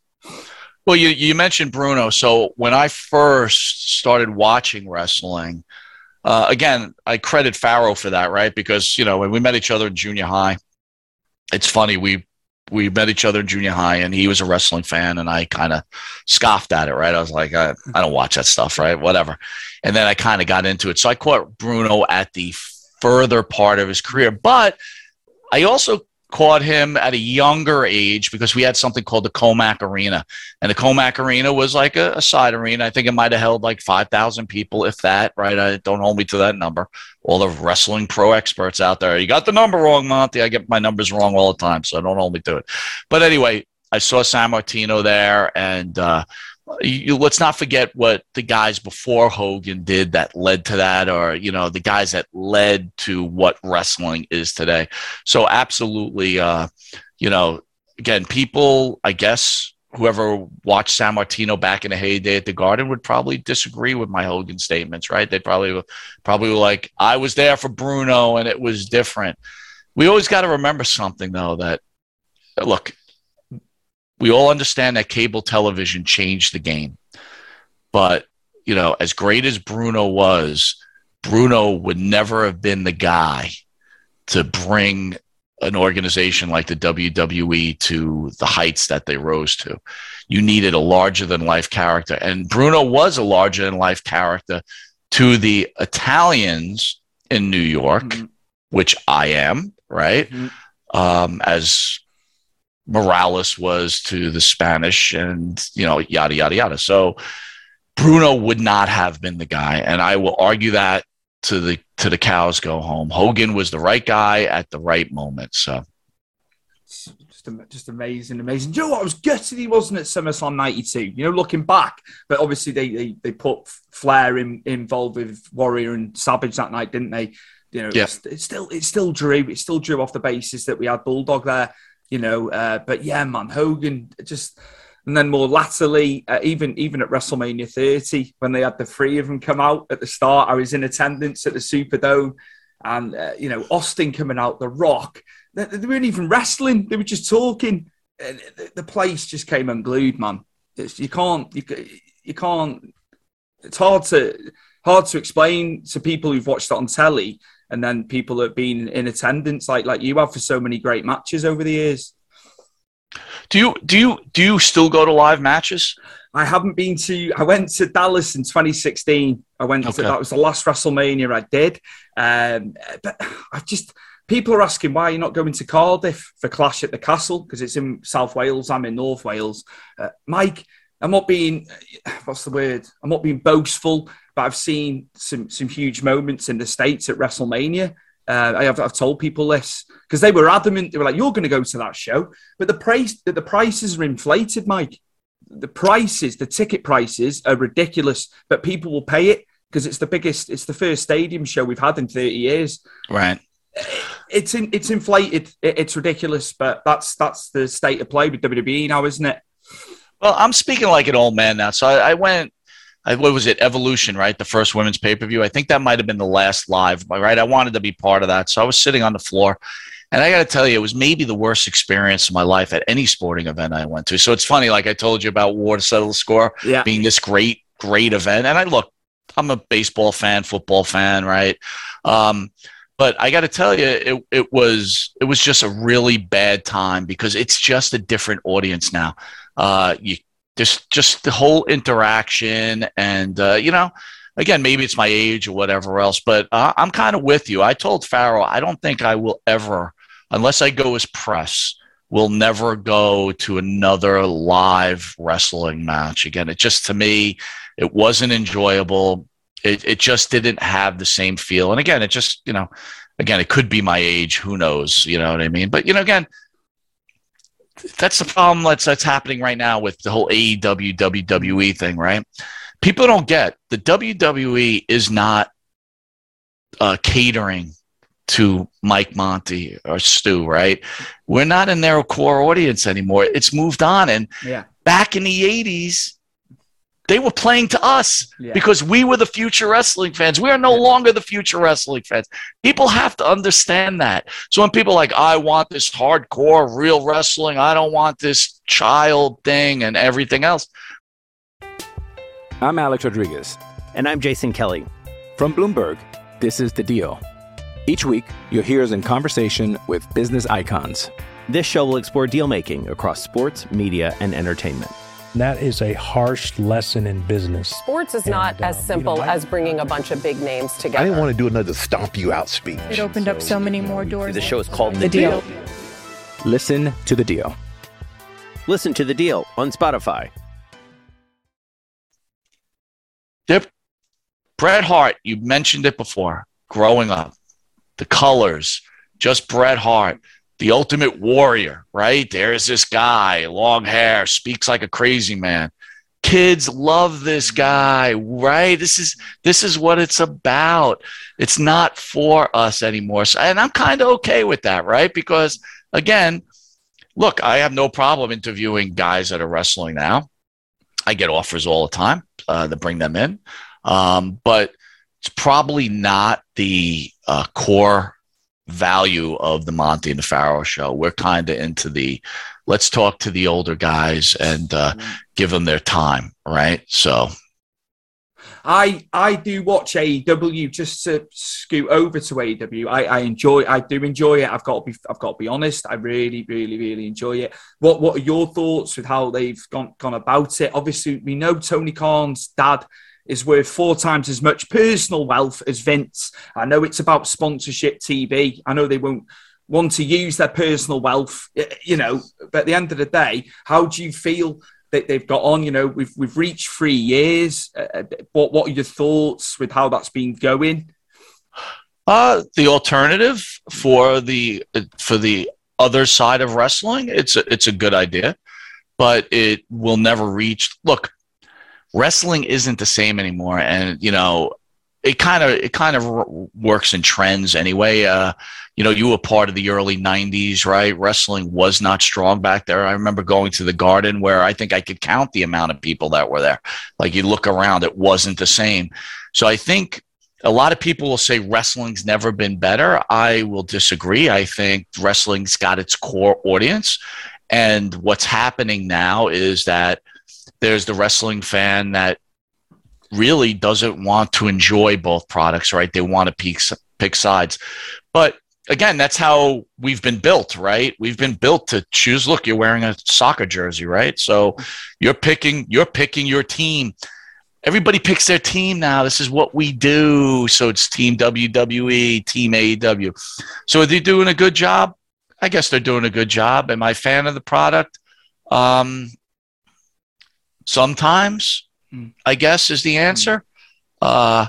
Well, you you mentioned Bruno. So when I first started watching wrestling, uh, again, I credit Pharaoh for that, right? Because you know when we met each other in junior high, it's funny we we met each other in junior high and he was a wrestling fan and I kind of scoffed at it, right? I was like, I, I don't watch that stuff, right? Whatever. And then I kind of got into it. So I caught Bruno at the further part of his career, but I also caught him at a younger age because we had something called the Commack Arena. And the Commack Arena was like a, a side arena. I think it might have held like 5,000 people, if that, right? I don't hold me to that number. All the wrestling pro experts out there. You got the number wrong, Monty. I get my numbers wrong all the time, so don't hold me to it. But anyway, I saw Sammartino there and, uh, you, let's not forget what the guys before Hogan did that led to that, or you know, the guys that led to what wrestling is today. So, absolutely, uh, you know, again, people, I guess, whoever watched Sammartino back in the heyday at the Garden would probably disagree with my Hogan statements, right? They probably probably were like, "I was there for Bruno, and it was different." We always got to remember something, though, that look, we all understand that cable television changed the game. But, you know, as great as Bruno was, Bruno would never have been the guy to bring an organization like the WWE to the heights that they rose to. You needed a larger than life character. And Bruno was a larger than life character to the Italians in New York, mm-hmm. which I am, right? Mm-hmm. Um, as Morales was to the Spanish and, you know, yada, yada, yada. So Bruno would not have been the guy. And I will argue that to the, to the cows go home. Hogan was the right guy at the right moment. So just, just amazing, amazing. Do you know what? I was gutted he wasn't at SummerSlam '92. You know, looking back, but obviously they they, they put Flair in, involved with Warrior and Savage that night, didn't they? You know, Yeah. it's, it's still it's still drew. It still drew off the basis that we had Bulldog there. You know, uh, but yeah, man, Hogan just. And then more latterly, uh, even even at WrestleMania 30, when they had the three of them come out at the start, I was in attendance at the Superdome, and uh, you know Austin coming out, The Rock. They, they weren't even wrestling; they were just talking. And the, the place just came unglued, man. It's, you can't, you, you can't. It's hard to hard to explain to people who've watched it on telly, and then people that have been in attendance, like like you have for so many great matches over the years. Do you do you do you still go to live matches? I haven't been to. I went to Dallas in 2016. I went Okay. to that was the last WrestleMania I did. Um, but I've just people are asking why you're not going to Cardiff for Clash at the Castle because it's in South Wales. I'm in North Wales. Uh, Mike, I'm not being what's the word? I'm not being boastful, but I've seen some some huge moments in the states at WrestleMania. Uh, I have, I've told people this because they were adamant. They were like, "You're going to go to that show," but the price, the, the prices are inflated, Mike the prices, the ticket prices are ridiculous, but people will pay it because it's the biggest, it's the first stadium show we've had in 30 years. Right. It's in, it's inflated. It, it's ridiculous, but that's that's the state of play with WWE now, isn't it? Well, I'm speaking like an old man now. So I, I went. I, what was it? Evolution, right? The first women's pay per view. I think that might have been the last live, right? I wanted to be part of that, so I was sitting on the floor, and I got to tell you, it was maybe the worst experience of my life at any sporting event I went to. So it's funny, like I told you about War to Settle the Score Yeah. being this great, great event, and I look, I'm a baseball fan, football fan, right? Um, but I got to tell you, it, it was it was just a really bad time because it's just a different audience now. Uh, you just just the whole interaction, and uh, you know, again, maybe it's my age or whatever else, but uh, I'm kind of with you. I told Pharaoh, I don't think I will ever, unless I go as press, will never go to another live wrestling match again. It just to me, it wasn't enjoyable. It, it just didn't have the same feel. And again, it just, you know, again, it could be my age. Who knows? You know what I mean? But, you know, again, that's the problem that's, that's happening right now with the whole AEW, WWE thing, right? People don't get the WWE is not uh, catering to Mike Monty or Stu, right? We're not in their core audience anymore. It's moved on. And Yeah. back in the 80s, they were playing to us Yeah. because we were the future wrestling fans. We are no longer the future wrestling fans. People have to understand that. So when people are like, I want this hardcore real wrestling, I don't want this child thing and everything else. I'm Alex Rodriguez. And I'm Jason Kelly. From Bloomberg, this is The Deal. Each week, you'll hear us in conversation with business icons. This show will explore deal making across sports, media, and entertainment. And that is a harsh lesson in business. Sports is not And, uh, as you simple know, I- as bringing a bunch of big names together. I didn't want to do another stomp you out speech. It opened up so many more doors. The show is called The deal. Listen to the deal. Listen to the deal on Spotify. Yep. Bret Hart, you mentioned it before, growing up, the colors, just Bret Hart, the ultimate warrior, right? There's this guy, long hair, speaks like a crazy man. Kids love this guy, right? This is this is what it's about. It's not for us anymore. So, and I'm kind of okay with that, right? Because again, look, I have no problem interviewing guys that are wrestling now. I get offers all the time uh, to bring them in, um, but it's probably not the uh, core value of the Monty and the Pharaoh show. We're kind of into the let's talk to the older guys and uh, give them their time, right? So I I do watch AEW just to scoot over to AEW. I, I enjoy I do enjoy it. I've got to be I've got to be honest. I really really really enjoy it. What what are your thoughts with how they've gone gone about it? Obviously, we know Tony Khan's dad is worth four times as much personal wealth as Vince. I know it's about sponsorship TV. I know they won't want to use their personal wealth, you know. But at the end of the day, how do you feel? that they've got on. You know, we've we've reached three years. Uh, what what are your thoughts with how that's been going? Uh, the alternative for the for the other side of wrestling, it's a, it's a good idea, but it will never reach. Look, wrestling isn't the same anymore, and you know, it kind of it kind of works in trends anyway. Uh, you know, you were part of the early '90s, right? Wrestling was not strong back there. I remember going to the Garden where I think I could count the amount of people that were there. Like you look around, it wasn't the same. So I think a lot of people will say wrestling's never been better. I will disagree. I think wrestling's got its core audience. And what's happening now is that there's the wrestling fan that really doesn't want to enjoy both products, right? They want to pick, pick sides. But again, that's how we've been built, right? We've been built to choose. Look, you're wearing a soccer jersey, right? So you're picking, you're picking your team everybody picks their team now. This is what we do. So it's Team WWE, Team AEW. So are they doing a good job? I guess they're doing a good job. Am I a fan of the product? Um, sometimes, mm. I guess, is the answer. Uh,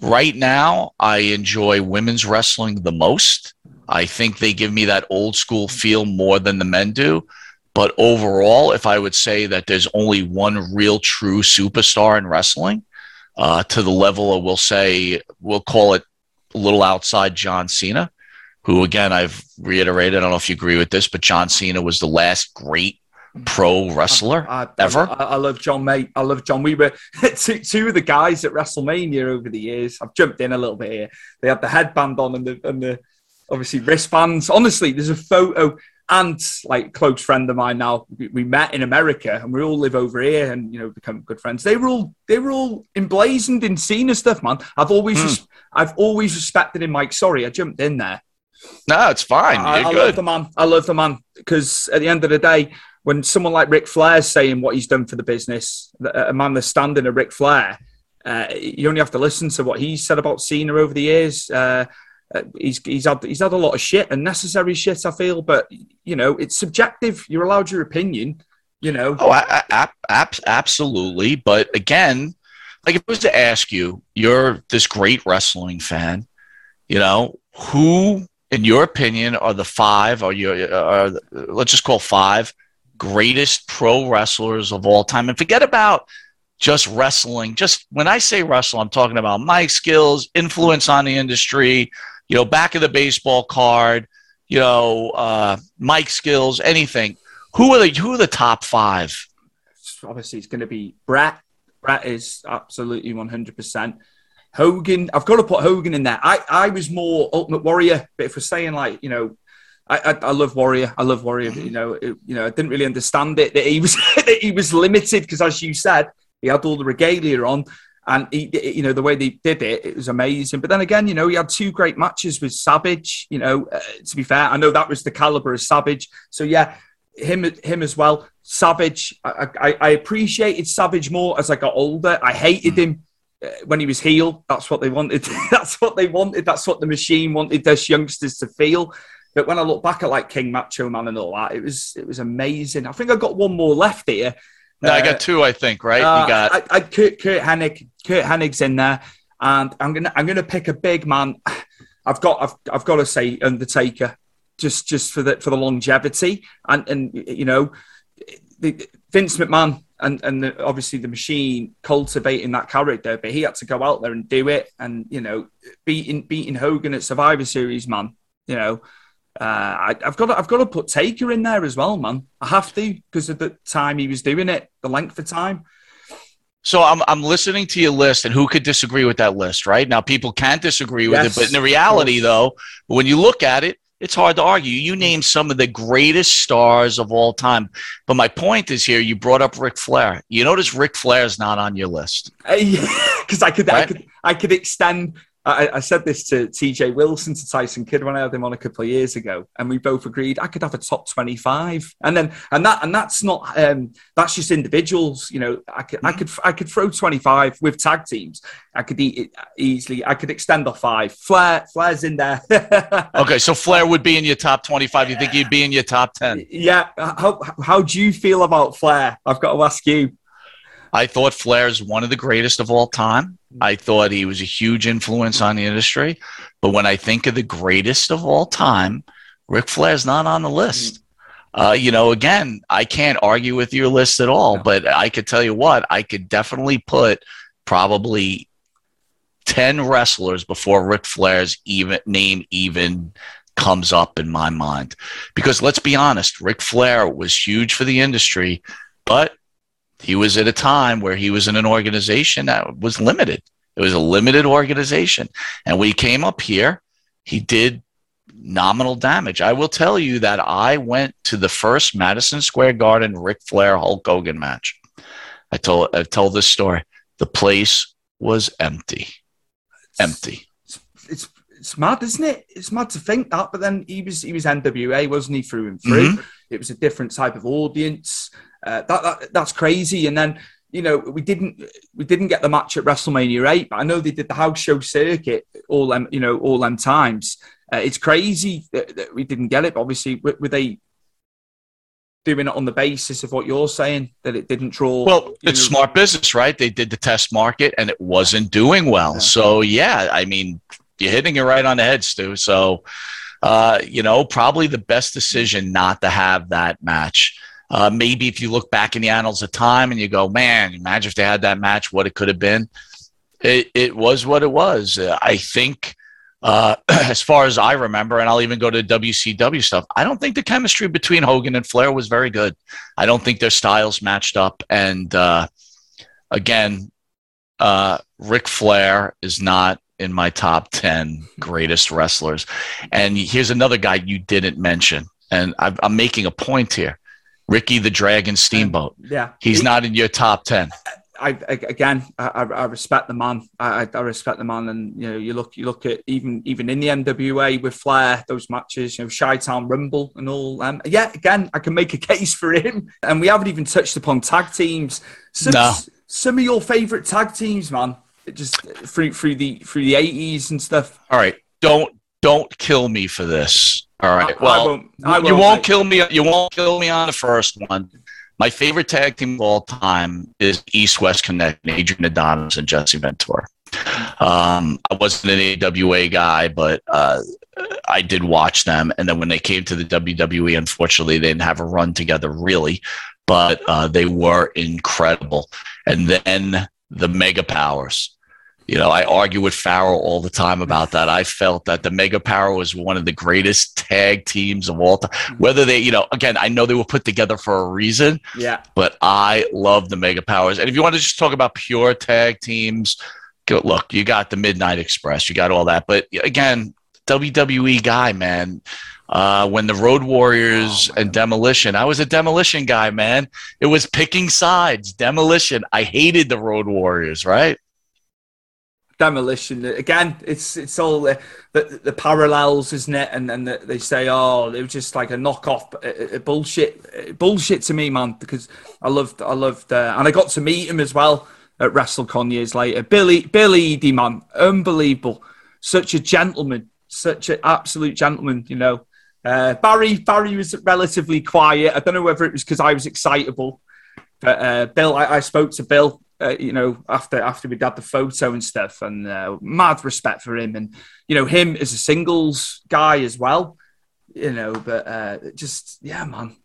right now, I enjoy women's wrestling the most. I think they give me that old school feel more than the men do. But overall, if I would say that there's only one real true superstar in wrestling, uh, to the level of, we'll say, we'll call it a little outside John Cena, who, again, I've reiterated, I don't know if you agree with this, but John Cena was the last great pro wrestler I, I, ever. I, I, love John, mate. I love John. We were two, two of the guys at WrestleMania over the years. I've jumped in a little bit here. They had the headband on and the, and the obviously wristbands. Honestly, there's a photo and like close friend of mine now we, we, met in america and we all live over here and you know become good friends they were all they were all emblazoned in Cena stuff man i've always hmm. res- i've always respected him mike sorry i jumped in there no it's fine I, I love the man i love the man because at the end of the day when someone like Ric Flair's saying what he's done for the business a man that's standing a Ric Flair uh, you only have to listen to what he's said about Cena over the years uh, uh, he's he's had he's had a lot of shit, unnecessary shit. I feel, but you know, it's subjective. You're allowed your opinion. You know. Oh, I, I, I, absolutely. But again, like if I was to ask you, you're this great wrestling fan. You know, who, in your opinion, are the five? Or you, are let's just call five greatest pro wrestlers of all time, and forget about just wrestling. Just when I say wrestle, I'm talking about my skills, influence on the industry, you know, back of the baseball card, you know, uh, Mike skills, anything. Who are the who are the top five? Obviously, it's going to be Bret. Bret is absolutely one hundred percent. Hogan, I've got to put Hogan in there. I, I was more Ultimate Warrior, but if we're saying like, you know, I, I, I love Warrior. I love Warrior. you know, it, you know, I didn't really understand it that he was that he was limited because, as you said, he had all the regalia on and he, you know the way they did it, it was amazing. But then again, you know, he had two great matches with Savage. You know, uh, to be fair, I know that was the caliber of Savage. So yeah, him him as well. Savage, I, I, I appreciated Savage more as I got older. I hated him uh, when he was heel. That's what they wanted. That's what they wanted. That's what the machine wanted us youngsters to feel. But when I look back at like King Macho Man and all that, it was it was amazing. I think I got one more left here. No, uh, I got uh, two. I think right. Uh, you got I, I, Curt, Curt Hennig. Curt Hennig's in there, and I'm gonna I'm gonna pick a big man. I've got I've I've got to say Undertaker, just just for the for the longevity and and you know, the, Vince McMahon and and the, obviously the machine cultivating that character, but he had to go out there and do it, and you know, beating beating Hogan at Survivor Series, man. You know, uh, I, have got to, I've got to put Taker in there as well, man. I have to because of the time he was doing it, the length of time. So I'm I'm listening to your list, and who could disagree with that list, right? Now people can't disagree with yes, it, but in the reality, though, when you look at it, it's hard to argue. You name some of the greatest stars of all time, but my point is here. You brought up Ric Flair. You notice Ric Flair is not on your list because uh, I could right? I could I could extend I, I, said this to TJ Wilson, to Tyson Kidd when I had him on a couple of years ago, and we both agreed I could have a top twenty-five, and then and that and that's not um, that's just individuals. You know, I could I could I could throw twenty-five with tag teams. I could eat it easily. I could extend off five. Flair Flair's in there. okay, so Flair would be in your top twenty-five. You think he'd be in your top ten? Yeah. How how do you feel about Flair? I've got to ask you. I thought Flair is one of the greatest of all time. I thought he was a huge influence on the industry. But when I think of the greatest of all time, Ric Flair's not on the list. Uh, you know, again, I can't argue with your list at all, but I could tell you what, I could definitely put probably 10 wrestlers before Ric Flair's even name even comes up in my mind. Because let's be honest, Ric Flair was huge for the industry, but he was at a time where he was in an organization that was limited. It was a limited organization. And when he came up here, he did nominal damage. I will tell you that I went to the first Madison Square Garden Ric Flair Hulk Hogan match. I told I told this story. The place was empty. Empty. It's it's mad, isn't it? It's mad to think that. But then he was he was NWA, wasn't he, through and through? Mhm. It was a different type of audience. Uh, that, that that's crazy. And then you know we didn't we didn't get the match at WrestleMania eight, but I know they did the house show circuit all them you know all them times. Uh, it's crazy that, that we didn't get it. But obviously, were, were they doing it on the basis of what you're saying that it didn't draw? Well, it's smart business, right? They did the test market and it wasn't doing well. So, yeah, I mean, you're hitting it right on the head, Stu. So, uh, you know, probably the best decision not to have that match. Uh, maybe if you look back in the annals of time and you go, man, imagine if they had that match, what it could have been. It, it was what it was. Uh, I think, uh, as far as I remember, and I'll even go to WCW stuff, I don't think the chemistry between Hogan and Flair was very good. I don't think their styles matched up. And uh, again, uh, Ric Flair is not in my top 10 greatest wrestlers. And here's another guy you didn't mention. And I'm, I'm making a point here Ricky the Dragon Steamboat. Yeah. He's not in your top 10. I, I again, I, I respect the man. I, I respect the man, and you know, you look, you look at even even in the NWA with Flair, those matches, you know, Chi Town Rumble and all. Um, yeah, again, I can make a case for him, and we haven't even touched upon tag teams. Some, No. some of your favorite tag teams, man, just through through the through the eighties and stuff. All right. Don't don't kill me for this. All right. I- I well, won't- I you won't, kill me. You won't kill me on the first one. My favorite tag team of all time is East West Connect, Adrian Adonis and Jesse Ventura. Um, I wasn't an AWA guy, but uh, I did watch them. And then when they came to the WWE, unfortunately, they didn't have a run together really, but uh, they were incredible. And then the Mega Powers. You know, I argue with Pharaoh all the time about that. I felt that the Mega Power was one of the greatest tag teams of all time. Whether they, you know, again, I know they were put together for a reason, Yeah, but I love the Mega Powers. And if you want to just talk about pure tag teams, look, you got the Midnight Express, you got all that. But again, WWE guy, man. Uh, when the Road Warriors and Demolition, I was a Demolition guy, man. It was picking sides. Demolition. I hated the Road Warriors, right? Demolition again. It's it's all the, the, the parallels, isn't it? And and the, they say, oh, it was just like a knockoff, uh, uh, bullshit, uh, bullshit to me, man. Because I loved, I loved, uh, and I got to meet him as well at WrestleCon years later. Billy, Billy Eadie, man, unbelievable, such a gentleman, such an absolute gentleman, you know. Uh, Barry, Barry was relatively quiet. I don't know whether it was because I was excitable, but uh, Bill, I, I spoke to Bill, uh, you know, after after we'd had the photo and stuff, and uh, mad respect for him, and you know, him as a singles guy as well, you know. But uh, just yeah, man,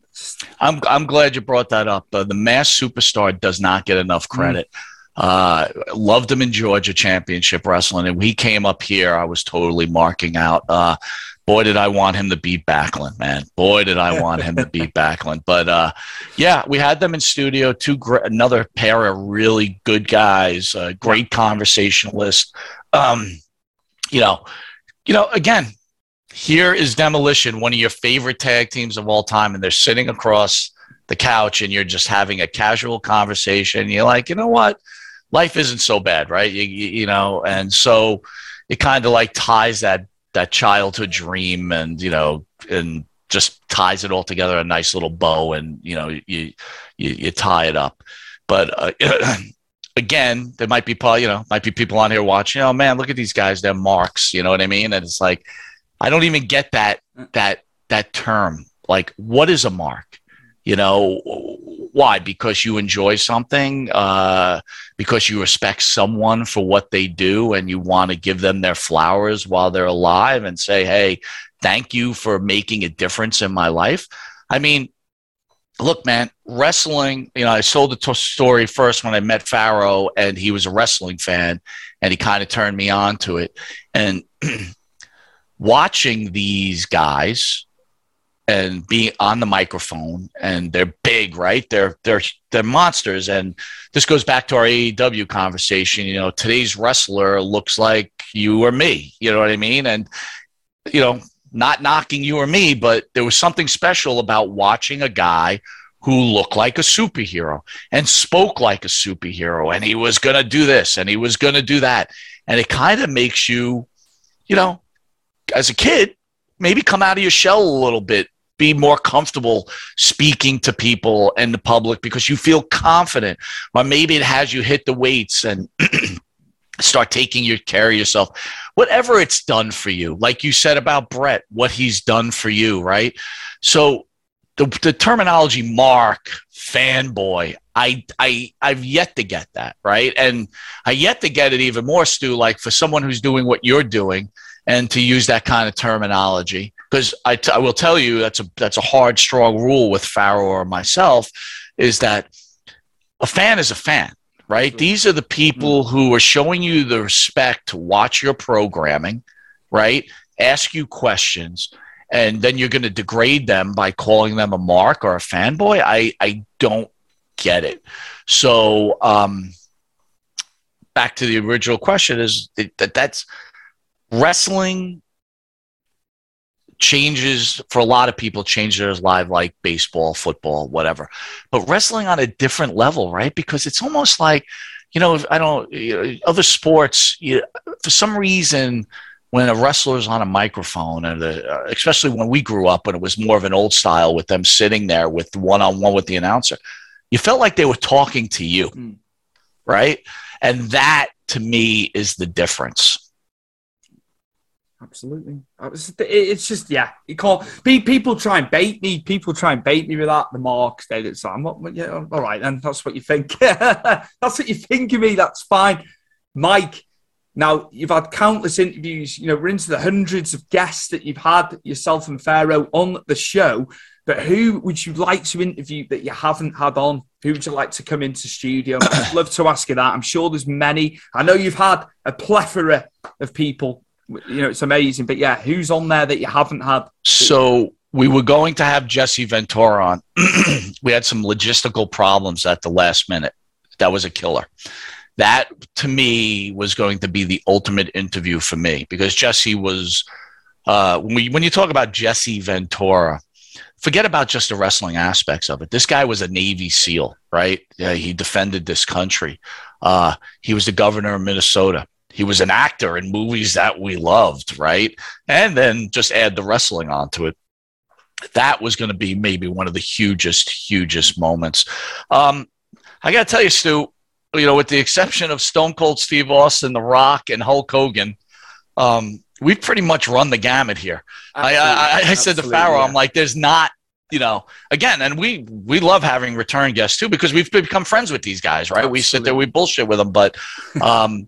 I'm I'm glad you brought that up. Uh, the Masked Superstar does not get enough credit. Uh, loved him in Georgia Championship Wrestling, and when he came up here, I was totally marking out. Uh, boy, did I want him to beat Backlund, man. Boy, did I want him to beat Backlund. But uh, yeah, we had them in studio. Two gr- another pair of really good guys, uh, great conversationalists. Um, you know, you know, again, here is Demolition, one of your favorite tag teams of all time, and they're sitting across the couch and you're just having a casual conversation. You're like, you know what? Life isn't so bad, right? You, you, you know, and so it kind of like ties that that childhood dream and you know and just ties it all together a nice little bow and you know you you, you tie it up. But uh, again there might be you know might be people on here watching oh man look at these guys they're marks you know what i mean? And it's like i don't even get that that that term. Like what is a mark? You know why because you enjoy something uh, because you respect someone for what they do and you want to give them their flowers while they're alive and say hey thank you for making a difference in my life. I mean, look, man, wrestling, you know, I sold the t- story first when I met Pharaoh and he was a wrestling fan and he kind of turned me on to it. And watching these guys and being on the microphone and they're big, right? They're they're they're monsters. And this goes back to our AEW conversation. You know, today's wrestler looks like you or me. You know what I mean? And you know, not knocking you or me, but there was something special about watching a guy who looked like a superhero and spoke like a superhero and he was going to do this and he was going to do that. And it kind of makes you, you know, as a kid, maybe come out of your shell a little bit, be more comfortable speaking to people and the public because you feel confident. Or maybe it has you hit the weights and start taking your care of yourself. Whatever it's done for you, like you said about Bret, what he's done for you, right? So the, the terminology mark fanboy I, I I've yet to get that right, and I yet to get it even more, Stu. Like for someone who's doing what you're doing, and to use that kind of terminology, because I, t- I will tell you that's a that's a hard, strong rule with Pharaoh or myself, is that a fan is a fan, right? These are the people mm-hmm. who are showing you the respect to watch your programming, right? Ask you questions and then you're going to degrade them by calling them a mark or a fanboy. I, I don't get it. So, um, back to the original question is that that's wrestling changes for a lot of people changes their life like baseball football whatever but wrestling on a different level right because it's almost like you know i don't you know, other sports you, for some reason when a wrestler's on a microphone, and the, uh, especially when we grew up, when it was more of an old style with them sitting there with one on one with the announcer, you felt like they were talking to you, mm. right? And that to me is the difference. Absolutely, it's just yeah. You can't. People try and bait me. People try and bait me with that. The marks. They so I'm not. Yeah, all right, then that's what you think. that's what you think of me. That's fine, Mike. Now, you've had countless interviews, you know, we're into the hundreds of guests that you've had yourself and Pharaoh on the show. But who would you like to interview that you haven't had on? Who would you like to come into studio? I'd love to ask you that. I'm sure there's many. I know you've had a plethora of people. You know, it's amazing. But yeah, who's on there that you haven't had? So we were going to have Jesse Ventura on. we had some logistical problems at the last minute. That was a killer that to me was going to be the ultimate interview for me because Jesse was uh, when, we, when you talk about Jesse Ventura, forget about just the wrestling aspects of it. This guy was a Navy SEAL, right? Yeah, he defended this country. Uh, he was the governor of Minnesota. He was an actor in movies that we loved, right? And then just add the wrestling onto it. That was going to be maybe one of the hugest, hugest moments. Um, I got to tell you, Stu, you know, with the exception of Stone Cold Steve Austin, The Rock, and Hulk Hogan, um, we've pretty much run the gamut here. I, I, I, said to Pharaoh, yeah. I'm like, there's not, you know, again, and we we love having return guests too because we've become friends with these guys, right? Absolutely. We sit there, we bullshit with them, but, um,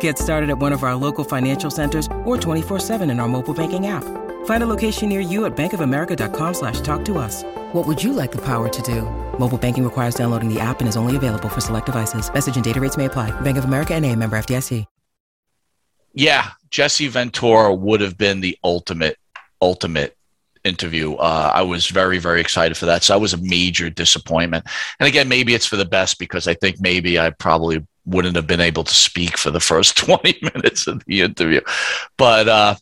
Get started at one of our local financial centers or 24-7 in our mobile banking app. Find a location near you at bankofamerica.com slash talk to us. What would you like the power to do? Mobile banking requires downloading the app and is only available for select devices. Message and data rates may apply. Bank of America and a member FDIC. Yeah, Jesse Ventura would have been the ultimate, ultimate interview. Uh, I was very, very excited for that. So that was a major disappointment. And again, maybe it's for the best because I think maybe I probably wouldn't have been able to speak for the first 20 minutes of the interview. But uh,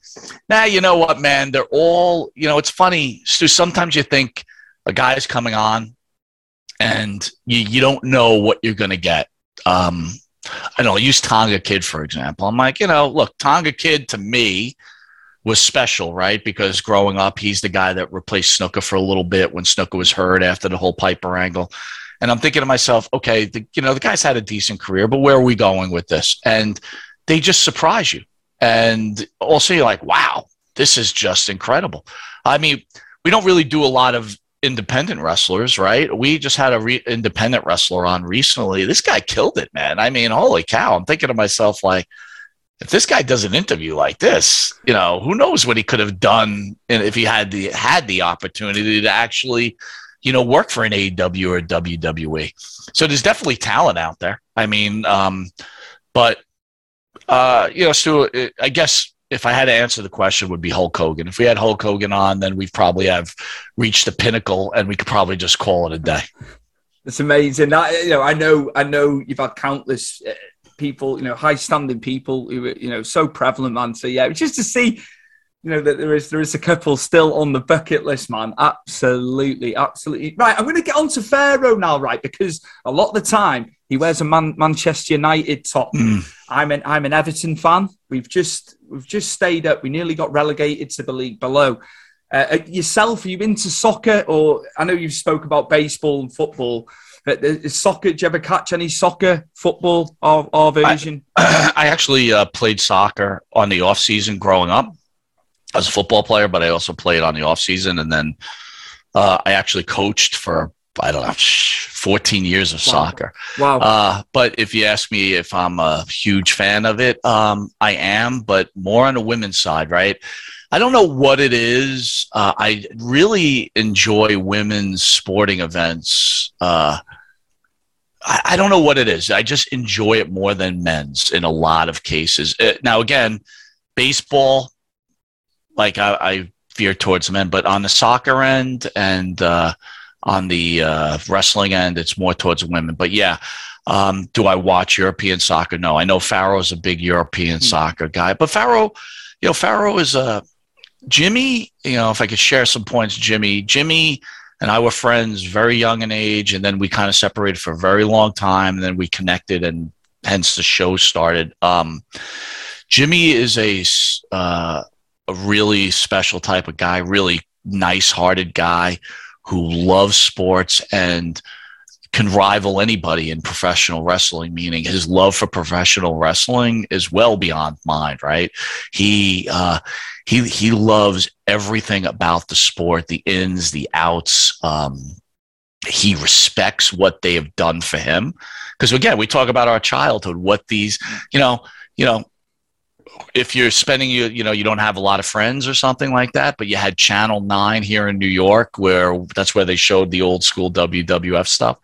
now, you know what, man? They're all, you know, it's funny, Stu. Sometimes you think a guy is coming on and you, you don't know what you're going to get. Um, I know, use Tonga Kid, for example. I'm like, you know, look, Tonga Kid to me, was special, right? Because growing up, he's the guy that replaced Snuka for a little bit when Snuka was hurt after the whole Piper angle. And I'm thinking to myself, okay, the, you know, the guy's had a decent career, but where are we going with this? And they just surprise you. And also, you're like, wow, this is just incredible. I mean, we don't really do a lot of independent wrestlers, right? We just had a re- independent wrestler on recently. This guy killed it, man. I mean, holy cow! I'm thinking to myself, like, if this guy does an interview like this, you know, who knows what he could have done if he had the had the opportunity to actually, you know, work for an AEW or WWE. So there's definitely talent out there. I mean, um, but uh, you know, Stu, I guess if I had to answer the question, would be Hulk Hogan. If we had Hulk Hogan on, then we'd probably have reached the pinnacle, and we could probably just call it a day. It's amazing. I, you know, I know, I know you've had countless uh, people, you know, high standing people who are, you know, so prevalent, man. So yeah, just to see, you know, that there is there is a couple still on the bucket list, man. Absolutely, absolutely. Right, I'm going to get on to Pharaoh now, right? Because a lot of the time he wears a Man- Manchester United top. Mm. I'm an I'm an Everton fan. We've just we've just stayed up. We nearly got relegated to the league below. Uh, uh yourself, are you into soccer, or I know you spoke about baseball and football. Uh, is soccer? Do you ever catch any soccer, football, or, or version? I, I actually uh, played soccer on the off season growing up. I was a football player, but I also played on the off season, and then uh, I actually coached for I don't know, 14 years of wow. soccer. Wow. Uh, but if you ask me if I'm a huge fan of it, um, I am, but more on the women's side, right? I don't know what it is. Uh, I really enjoy women's sporting events. Uh, I, I, don't know what it is. I just enjoy it more than men's in a lot of cases. Uh, now, again, baseball, like I, I veer towards men, but on the soccer end and, uh, on the uh, wrestling end, it's more towards women. But yeah, um, do I watch European soccer? No, I know is a big European mm-hmm. soccer guy, but Pharaoh, you know, Pharaoh is a Jimmy. You know, if I could share some points, Jimmy, Jimmy and I were friends very young in age, and then we kind of separated for a very long time, and then we connected, and hence the show started. Um, Jimmy is a uh, a really special type of guy, really nice-hearted guy who loves sports and can rival anybody in professional wrestling, meaning his love for professional wrestling is well beyond mine, right? He, uh, he, he loves everything about the sport, the ins, the outs. Um, he respects what they have done for him. Because again, we talk about our childhood, what these, you know, you know, if you're spending you you know you don't have a lot of friends or something like that but you had channel 9 here in new york where that's where they showed the old school wwf stuff.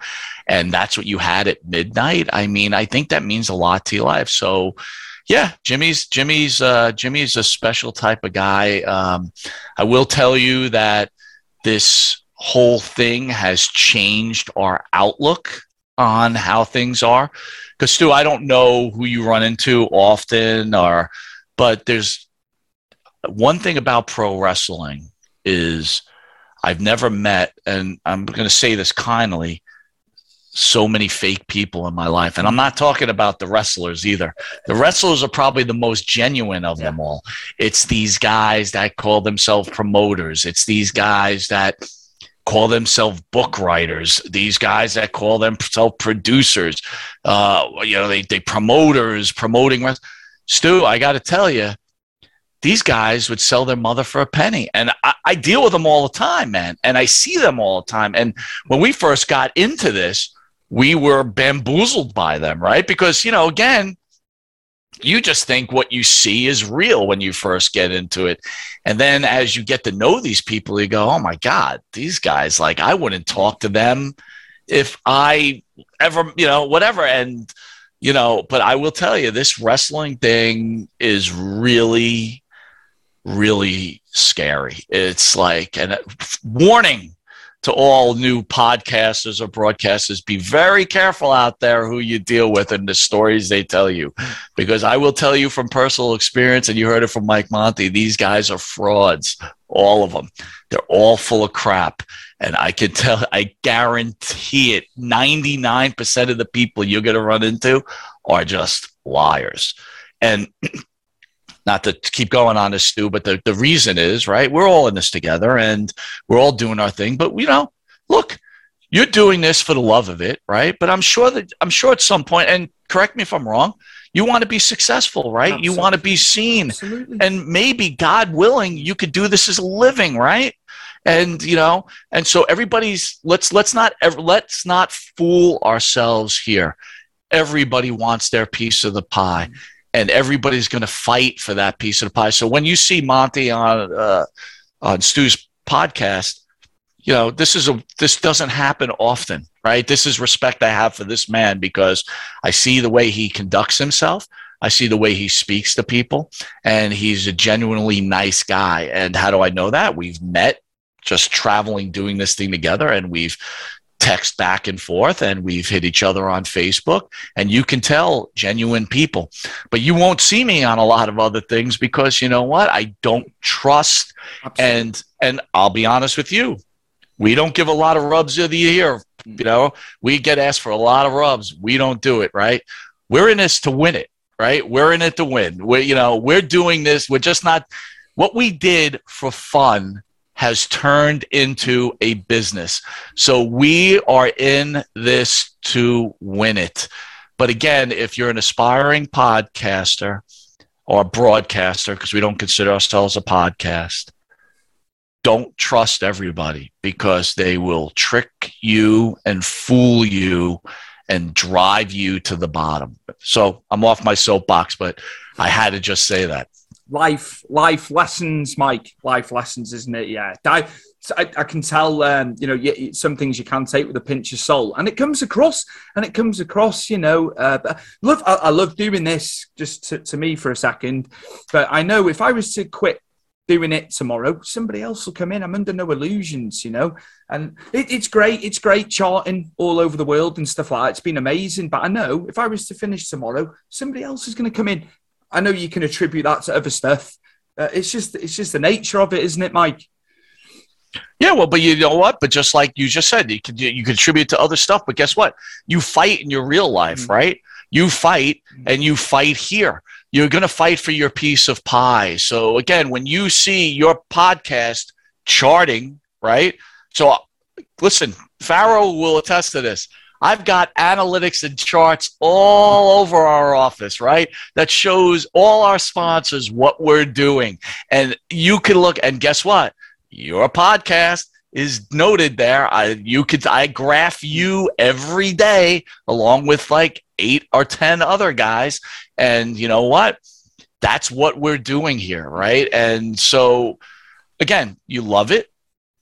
And that's what you had at midnight. I mean i think that means a lot to your life. So yeah jimmy's jimmy's uh, jimmy's a special type of guy. Um, i will tell you that this whole thing has changed our outlook on how things are because Stu, I don't know who you run into often, or but there's one thing about pro wrestling is I've never met, and I'm going to say this kindly, so many fake people in my life. And I'm not talking about the wrestlers either. The wrestlers are probably the most genuine of yeah. them all. It's these guys that call themselves promoters. It's these guys that call themselves book writers. These guys that call themselves producers, uh, you know, they they promoters promoting. Stu, I got to tell you, these guys would sell their mother for a penny, and I, I deal with them all the time, man, and I see them all the time. And when we first got into this, we were bamboozled by them, right? Because you know, again, you just think what you see is real when you first get into it. And then as you get to know these people, you go, oh my God, these guys, like I wouldn't talk to them if I ever, you know, whatever. And, you know, but I will tell you, this wrestling thing is really, really scary. It's like, and uh, warning, to all new podcasters or broadcasters be very careful out there who you deal with and the stories they tell you. Because i will tell you from personal experience and you heard it from mike monty these guys are frauds all of them they're all full of crap. And i can tell i guarantee it 99% of the people you're going to run into are just liars. And not to keep going on this, Stu, but the, the reason is, right, we're all in this together and we're all doing our thing. But, you know, look, you're doing this for the love of it, right? But I'm sure that, I'm sure at some point, and correct me if I'm wrong. You want to be successful, right? You want to be seen. Absolutely. And maybe, God willing, you could do this as a living, right? And you know, and so everybody's let's let's not ever let's not fool ourselves here. Everybody wants their piece of the pie, and everybody's going to fight for that piece of the pie. So when you see Monty on uh, on Stu's podcast, you know this is a this doesn't happen often right? This is respect i have for this man because i see the way he conducts himself. I see the way he speaks to people and he's a genuinely nice guy. And how do i know that? We've met just traveling doing this thing together and we've text back and forth and we've hit each other on facebook and you can tell genuine people but you won't see me on a lot of other things because you know what i don't trust and and i'll be honest with you we don't give a lot of rubs of the year. You know, we get asked for a lot of rubs. We don't do it, right? We're in this to win it, right? We're in it to win. We're, you know, we're doing this. We're just not, what we did for fun has turned into a business. So we are in this to win it. But again, if you're an aspiring podcaster or broadcaster, because we don't consider ourselves a podcast, don't trust everybody because they will trick you and fool you and drive you to the bottom. So I'm off my soapbox, but I had to just say that. Life, life lessons, Mike. Life lessons, isn't it? Yeah. I, I, can tell, um, you know, some things you can take with a pinch of salt, and it comes across, and it comes across, you know. Uh, love, I, I, love doing this just to, to me for a second, but I know if I was to quit doing it tomorrow, somebody else will come in. I'm under no illusions, you know. And it, it's great. It's great charting all over the world and stuff like that. It's been amazing. But I know if I was to finish tomorrow, somebody else is going to come in. I know you can attribute that to other stuff. Uh, it's just it's just the nature of it, isn't it, Mike? Yeah, well, but you know what? But just like you just said, you can you contribute to other stuff. But guess what? You fight in your real life, mm-hmm. right? You fight and you fight here you're going to fight for your piece of pie. So again, when you see your podcast charting, right? So listen, Pharaoh will attest to this. I've got analytics and charts all over our office, right? That shows all our sponsors what we're doing. And you can look and guess what? Your podcast is noted there. I you could I graph you every day along with like eight or ten other guys, and you know what? That's what we're doing here, right? And so, again, you love it.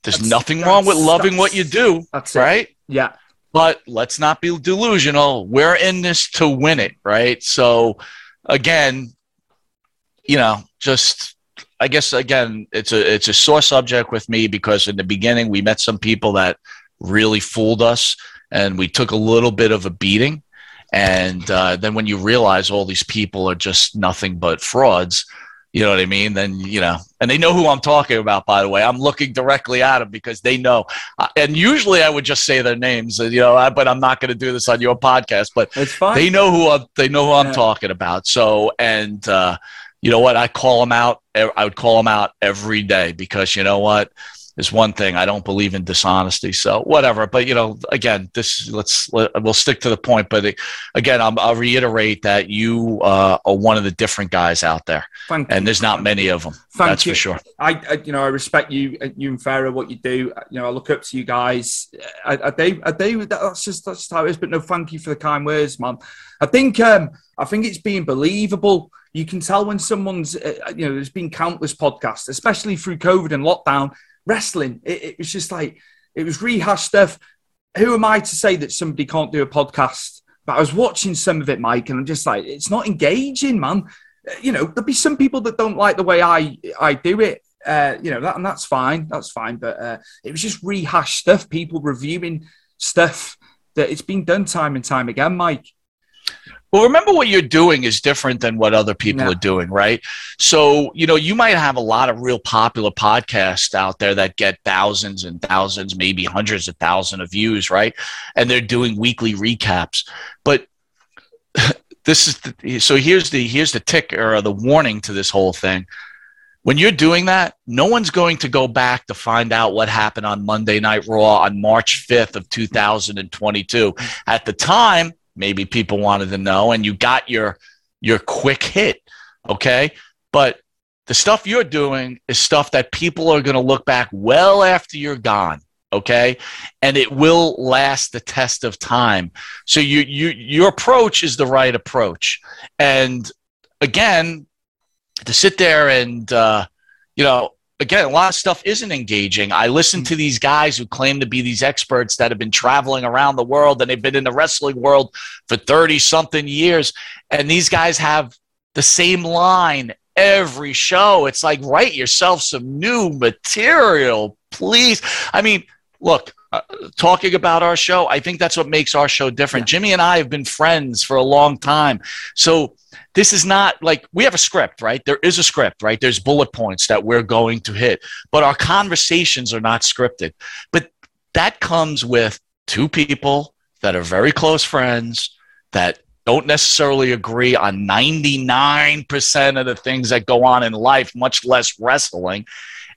There's that's, nothing wrong with loving what you do, That's right? It. Yeah. But let's not be delusional. We're in this to win it, right? So, again, you know, just I guess again, it's a it's a sore subject with me because in the beginning we met some people that really fooled us, and we took a little bit of a beating. And uh, then when you realize all these people are just nothing but frauds, you know what I mean? Then you know, and they know who I'm talking about. By the way, I'm looking directly at them because they know. Uh, and usually I would just say their names, you know, but I'm not going to do this on your podcast. But it's fine. They know who I'm, they know who I'm talking about. So and. Uh, you know what? I call them out. I would call them out every day because you know what? Is one thing I don't believe in dishonesty. So whatever. But you know, again, this let's let, we'll stick to the point. But it, again, i will reiterate that you uh, are one of the different guys out there, Thank and there's not many of them. Thank that's you. for sure. I, I, you know, I respect you, uh, you and Pharaoh, what you do. You know, I look up to you guys. I, I do, I do. That's just that's just how it is. But no, thank you for the kind words, man. I think, um, I think it's being believable you can tell when someone's, uh, you know, there's been countless podcasts, especially through COVID and lockdown, wrestling. It, it, was just like, it was rehashed stuff. Who am I to say that somebody can't do a podcast? But I was watching some of it, Mike, and I'm just like, it's not engaging, man. Uh, you know, there'll be some people that don't like the way I I do it. Uh, you know, that, and that's fine. That's fine. But uh, it was just rehashed stuff, people reviewing stuff that it's been done time and time again, Mike. Well, remember what you're doing is different than what other people yeah. are doing, right? So, you know, you might have a lot of real popular podcasts out there that get thousands and thousands, maybe hundreds of thousands of views, right? And they're doing weekly recaps. But this is the, so here's the here's the tick or the warning to this whole thing. When you're doing that, no one's going to go back to find out what happened on Monday Night Raw on March 5th of 2022. At the time, maybe people wanted to know, and you got your your quick hit. Okay, but the stuff you're doing is stuff that people are going to look back well after you're gone okay? And it will last the test of time. So you you your approach is the right approach. And again to sit there and uh, you know again a lot of stuff isn't engaging. I listen to these guys who claim to be these experts that have been traveling around the world and they've been in the wrestling world for 30 something years and these guys have the same line every show. It's like write yourself some new material please. I mean look uh, talking about our show i think that's what makes our show different. Jimmy and i have been friends for a long time. So this is not like we have a script right? There is a script right? There's bullet points that we're going to hit but our conversations are not scripted. But that comes with two people that are very close friends that don't necessarily agree on 99% of the things that go on in life much less wrestling.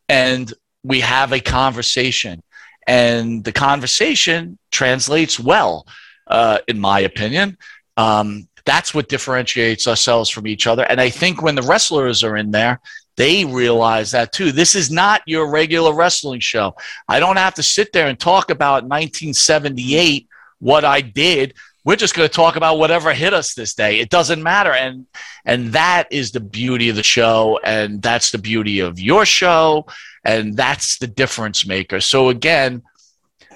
And we have a conversation. And the conversation translates well, uh, in my opinion. Um, that's what differentiates ourselves from each other. And I think when the wrestlers are in there, they realize that too. This is not your regular wrestling show. I don't have to sit there and talk about 1978, what I did. We're just going to talk about whatever hit us this day. It doesn't matter. And and that is the beauty of the show and that's the beauty of your show and that's the difference maker. So again,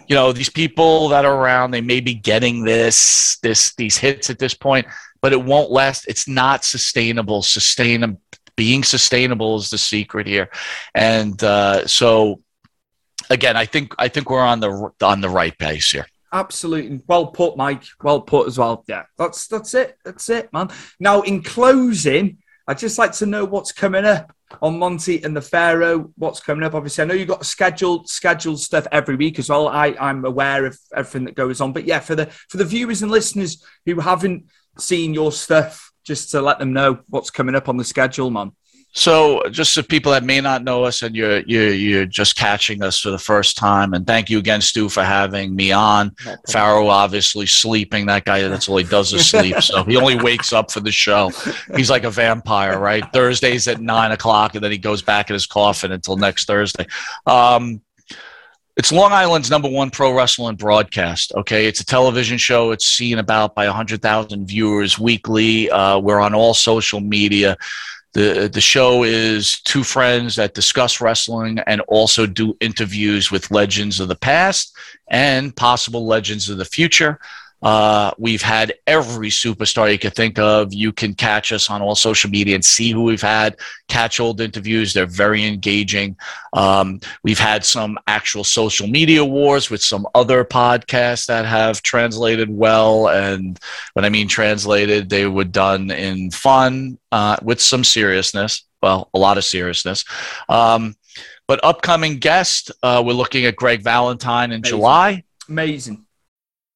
you know, these people that are around, they may be getting this, this, these hits at this point, but it won't last. It's not sustainable. Sustain being sustainable is the secret here, and uh, so again, I think I think we're on the on the right pace here. Absolutely, well put, Mike. Well put as well. Yeah, that's that's it. That's it, man. Now, in closing, I'd just like to know what's coming up on Monty and the Pharaoh. What's coming up? Obviously, I know you've got scheduled scheduled stuff every week as well. I, I'm aware of everything that goes on. But yeah, for the for the viewers and listeners who haven't seen your stuff, just to let them know what's coming up on the schedule, man. So, just for people that may not know us and you're, you're, you're just catching us for the first time, and thank you again, Stu, for having me on. Pharaoh obviously sleeping. That guy, that's all he does is sleep. so he only wakes up for the show. He's like a vampire, right? Thursdays at nine o'clock, and then he goes back in his coffin until next Thursday. Um, it's Long Island's number one pro wrestling broadcast. Okay, it's a television show. It's seen about by 100,000 viewers weekly. Uh, we're on all social media. The, the show is two friends that discuss wrestling and also do interviews with legends of the past and possible legends of the future. Uh, we've had every superstar you could think of. You can catch us on all social media and see who we've had, catch old interviews. They're very engaging. Um, we've had some actual social media wars with some other podcasts that have translated well. And when I mean translated, they were done in fun uh, with some seriousness. Well, a lot of seriousness. Um, but upcoming guest, uh, we're looking at Greg Valentine in Amazing. July. Amazing.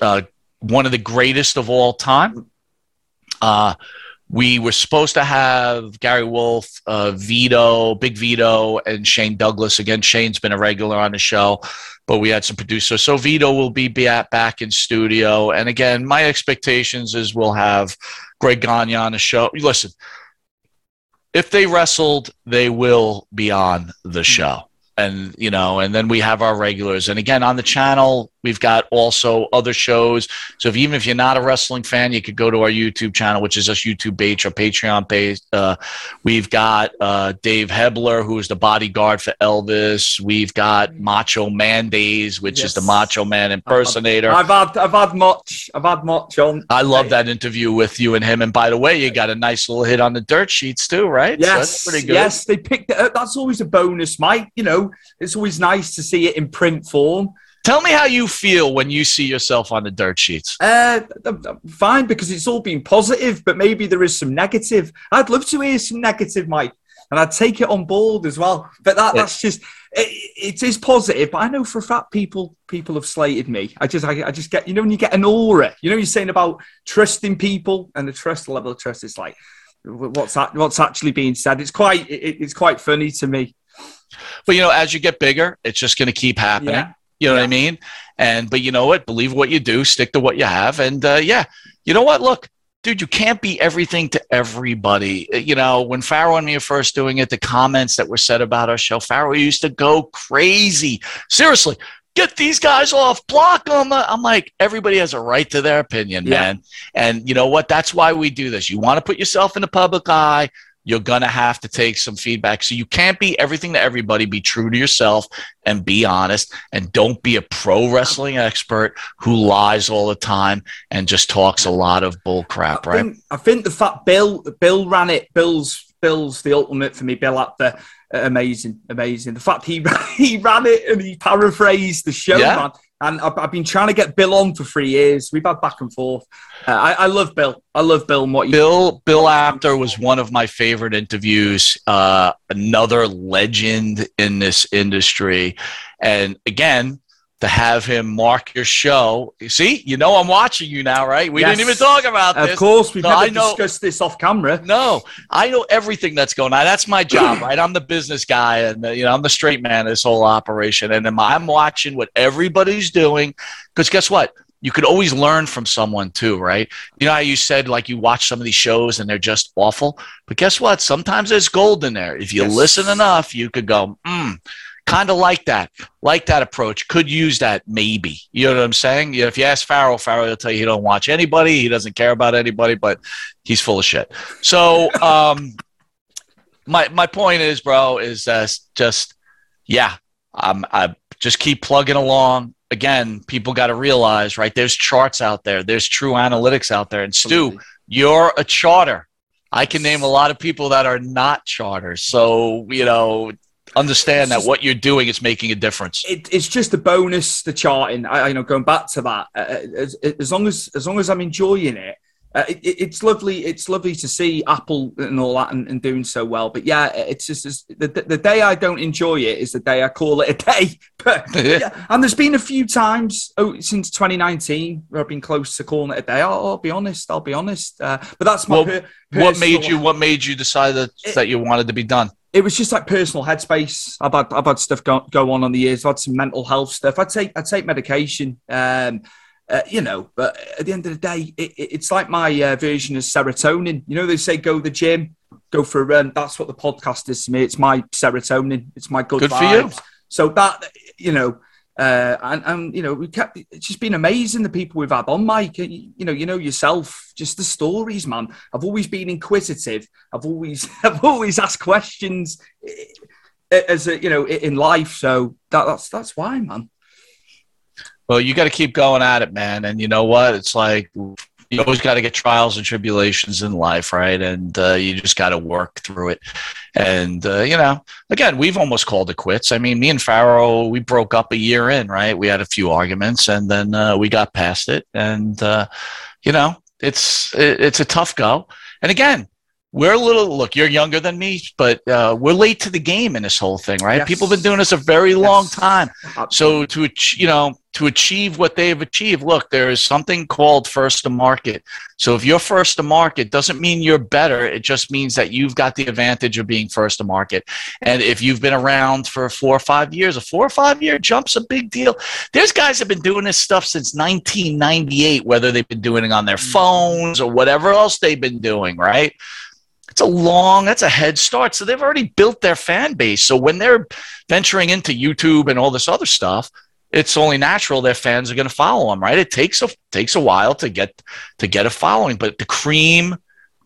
uh, one of the greatest of all time. Uh, we were supposed to have Gary Wolf, uh, Vito, Big Vito, and Shane Douglas. Again, Shane's been a regular on the show, but we had some producers. So Vito will be back in studio. And again, my expectations is we'll have Greg Gagne on the show. Listen, if they wrestled, they will be on the show and you know and then we have our regulars and again on the channel we've got also other shows. So if, even if you're not a wrestling fan you could go to our youtube channel which is just youtube page or patreon page. Uh, we've got uh, dave hebler who is the bodyguard for elvis. We've got macho man days which yes. is the macho man impersonator. I've, had i've had much i've had much on i love that interview with you and him. And by the way you got a nice little hit on the dirt sheets too right? Yes so pretty good. yes they picked it up. That's always a bonus mike you know. It's always nice to see it in print form. Tell me how you feel when you see yourself on the dirt sheets. Uh, fine, because it's all been positive, but maybe there is some negative. I'd love to hear some negative, Mike, and I'd take it on board as well. But that, that's just it, it is positive. But I know for a fact people people have slated me. I just I, I just get you know when you get an aura. You know you're saying about trusting people and the trust level of trust. is like what's that, what's actually being said. It's quite it, it's quite funny to me. But you know, as you get bigger, it's just going to keep happening. Yeah. You know yeah. what I mean? And but you know what? Believe what you do, stick to what you have, and uh, yeah, you know what? Look, dude, you can't be everything to everybody. Uh, you know, when Pharaoh and me were first doing it, the comments that were said about our show, Pharaoh used to go crazy. Seriously, get these guys off, block them. I'm like, everybody has a right to their opinion, yeah. man. And you know what? That's why we do this. You want to put yourself in the public eye you're going to have to take some feedback. So you can't be everything to everybody. Be true to yourself and be honest. And don't be a pro wrestling expert who lies all the time and just talks a lot of bull crap, right? I think, I think the fact Bill, Bill ran it, Bill's, Bill's the ultimate for me. Bill at the amazing, amazing. The fact he, he ran it and he paraphrased the show, yeah. man and I've, I've, been trying to get Bill on for three years. We've had back and forth. Uh, I, I, love Bill. I love Bill. What Bill Bill Apter was one of my favorite interviews. Uh, another legend in this industry, and again, to have him mark your show. You see, you know I'm watching you now, right? We yes. didn't even talk about this. Of course, we've so never I know, discussed this off camera. No, I know everything that's going on. That's my job, right? I'm the business guy, and uh, you know I'm the straight man of this whole operation, and I'm watching what everybody's doing. Because guess what? You could always learn from someone too, right? You know how you said like you watch some of these shows and they're just awful, but guess what? Sometimes there's gold in there. If you yes. listen enough, you could go, hmm kind of like that, like that approach. Could use that maybe. You know what I'm saying? if you ask Pharaoh, Pharaoh will tell you he don't watch anybody. He doesn't care about anybody, but he's full of shit. So, um, my my point is, bro, is uh, just yeah, I'm I just keep plugging along. Again, people got to realize, right? There's charts out there. There's true analytics out there. And Stu, you're a charter. I can name a lot of people that are not charters. So, you know, understand that what you're doing is making a difference. It, it's just a bonus. The charting, I, you know, going back to that, uh, uh as, as, long as as long as I'm enjoying it, uh, it, it's lovely. It's lovely to see Apple and all that and, and doing so well. But yeah, it's just the, the day I don't enjoy it is the day I call it a day. But yeah, and there's been a few times oh, since 2019 where I've been close to calling it a day. I'll, I'll be honest. I'll be honest. Uh, but that's my. Well, per, what made you? What made you decide that it, that you wanted to be done? it was just like personal headspace. I've had I've had stuff go, go on on the years. I've had some mental health stuff. I take I take medication. Um, uh, you know, but at the end of the day, it, it, it's like my uh, version of serotonin. You know, they say go to the gym, go for a run. That's what the podcast is to me. It's my serotonin. It's my good, good vibes. For you. So that you know, uh, and, and you know, we kept it's just been amazing the people we've had on, Mike. You know, you know yourself, just the stories, man. I've always been inquisitive. I've always, I've always asked questions eh, as a, you know in life. So that, that's that's why, man. Well, you got to keep going at it, man. And you know what? It's like you always got to get trials and tribulations in life, right? And uh, you just got to work through it. And uh, you know, again, we've almost called it quits. I mean, me and Pharaoh, we broke up a year in, right? We had a few arguments, and then uh, we got past it. And uh, you know, it's it, it's a tough go. And again, we're a little look you're younger than me but uh, we're late to the game in this whole thing right yes. people have been doing this a very long yes. time so to you know to achieve what they've achieved look there is something called first to market so if you're first to market doesn't mean you're better it just means that you've got the advantage of being first to market and if you've been around for four or five years a four or five year jump's a big deal there's guys that have been doing this stuff since 1998 whether they've been doing it on their mm. phones or whatever else they've been doing right it's a long, that's a head start. So they've already built their fan base. So when they're venturing into YouTube and all this other stuff, it's only natural their fans are going to follow them, right? It takes a takes a while to get to get a following, but the cream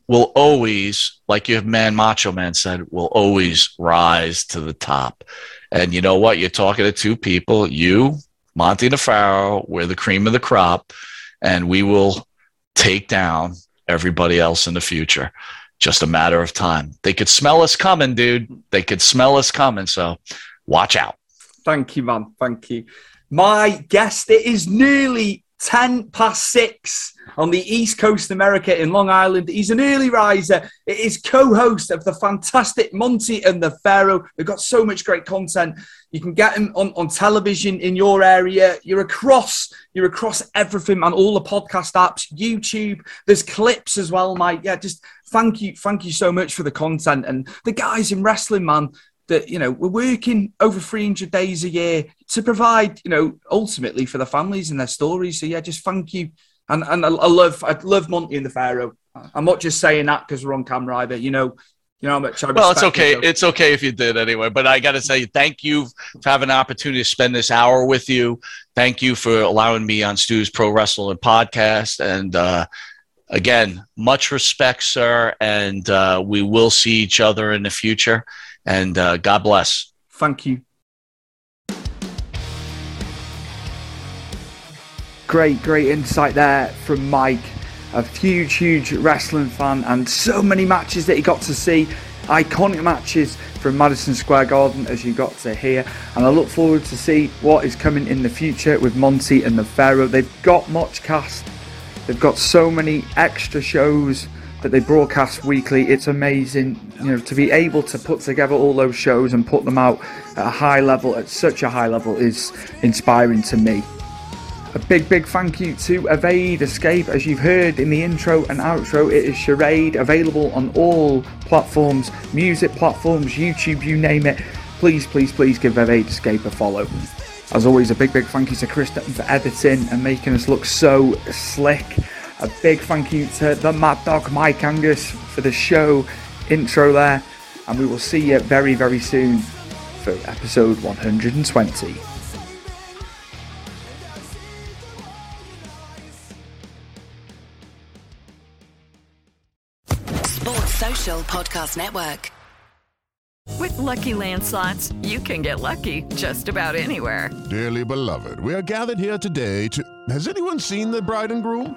will always, like your man Macho Man said, will always rise to the top. And you know what? You're talking to two people, you, Monty Nefaro, we're the cream of the crop, and we will take down everybody else in the future just a matter of time. They could smell us coming, dude. They could smell us coming. So watch out. Thank you, man. Thank you. My guest. It is nearly 10 past six on the East Coast America in Long Island. He's an early riser. It is co-host of the fantastic Monty and the Pharaoh. They've got so much great content. You can get him on, on television in your area. You're across, you're across everything, man. All the podcast apps, YouTube. There's clips as well, Mike. Yeah, just thank you, thank you so much for the content and the guys in wrestling, man that you know we're working over 300 days a year to provide you know ultimately for the families and their stories. So yeah just thank you. And and i, I love i love monty and the pharaoh. I'm not just saying that because we're on camera either. You know you know how much I well it's okay. it, it's okay if you did anyway. But i got to say thank you for having an opportunity to spend this hour with you. Thank you for allowing me on stu's pro wrestling podcast. And uh again much respect sir. And uh we will see each other in the future and uh, God bless. Thank you. Great, great insight there from Mike. A huge, huge wrestling fan, and so many matches that he got to see. Iconic matches from Madison Square Garden, as you got to hear. And I look forward to see what is coming in the future with Monty and the Pharaoh. They've got much cast. They've got so many extra shows that they broadcast weekly. It's amazing, you know, to be able to put together all those shows and put them out at a high level, at such a high level, is inspiring to me. A big, big thank you to Evade Escape. As you've heard in the intro and outro, it is Charade, available on all platforms, music platforms, YouTube, you name it. Please, please, please give Evade Escape a follow. As always, a big, big thank you to Chris for editing and making us look so slick. A big thank you to the Mad Dog Mike Angus for the show intro there. And we will see you very, very soon for episode 120. Sports Social Podcast Network. With Lucky Land slots, you can get lucky just about anywhere. Dearly beloved, we are gathered here today to. Has anyone seen the bride and groom?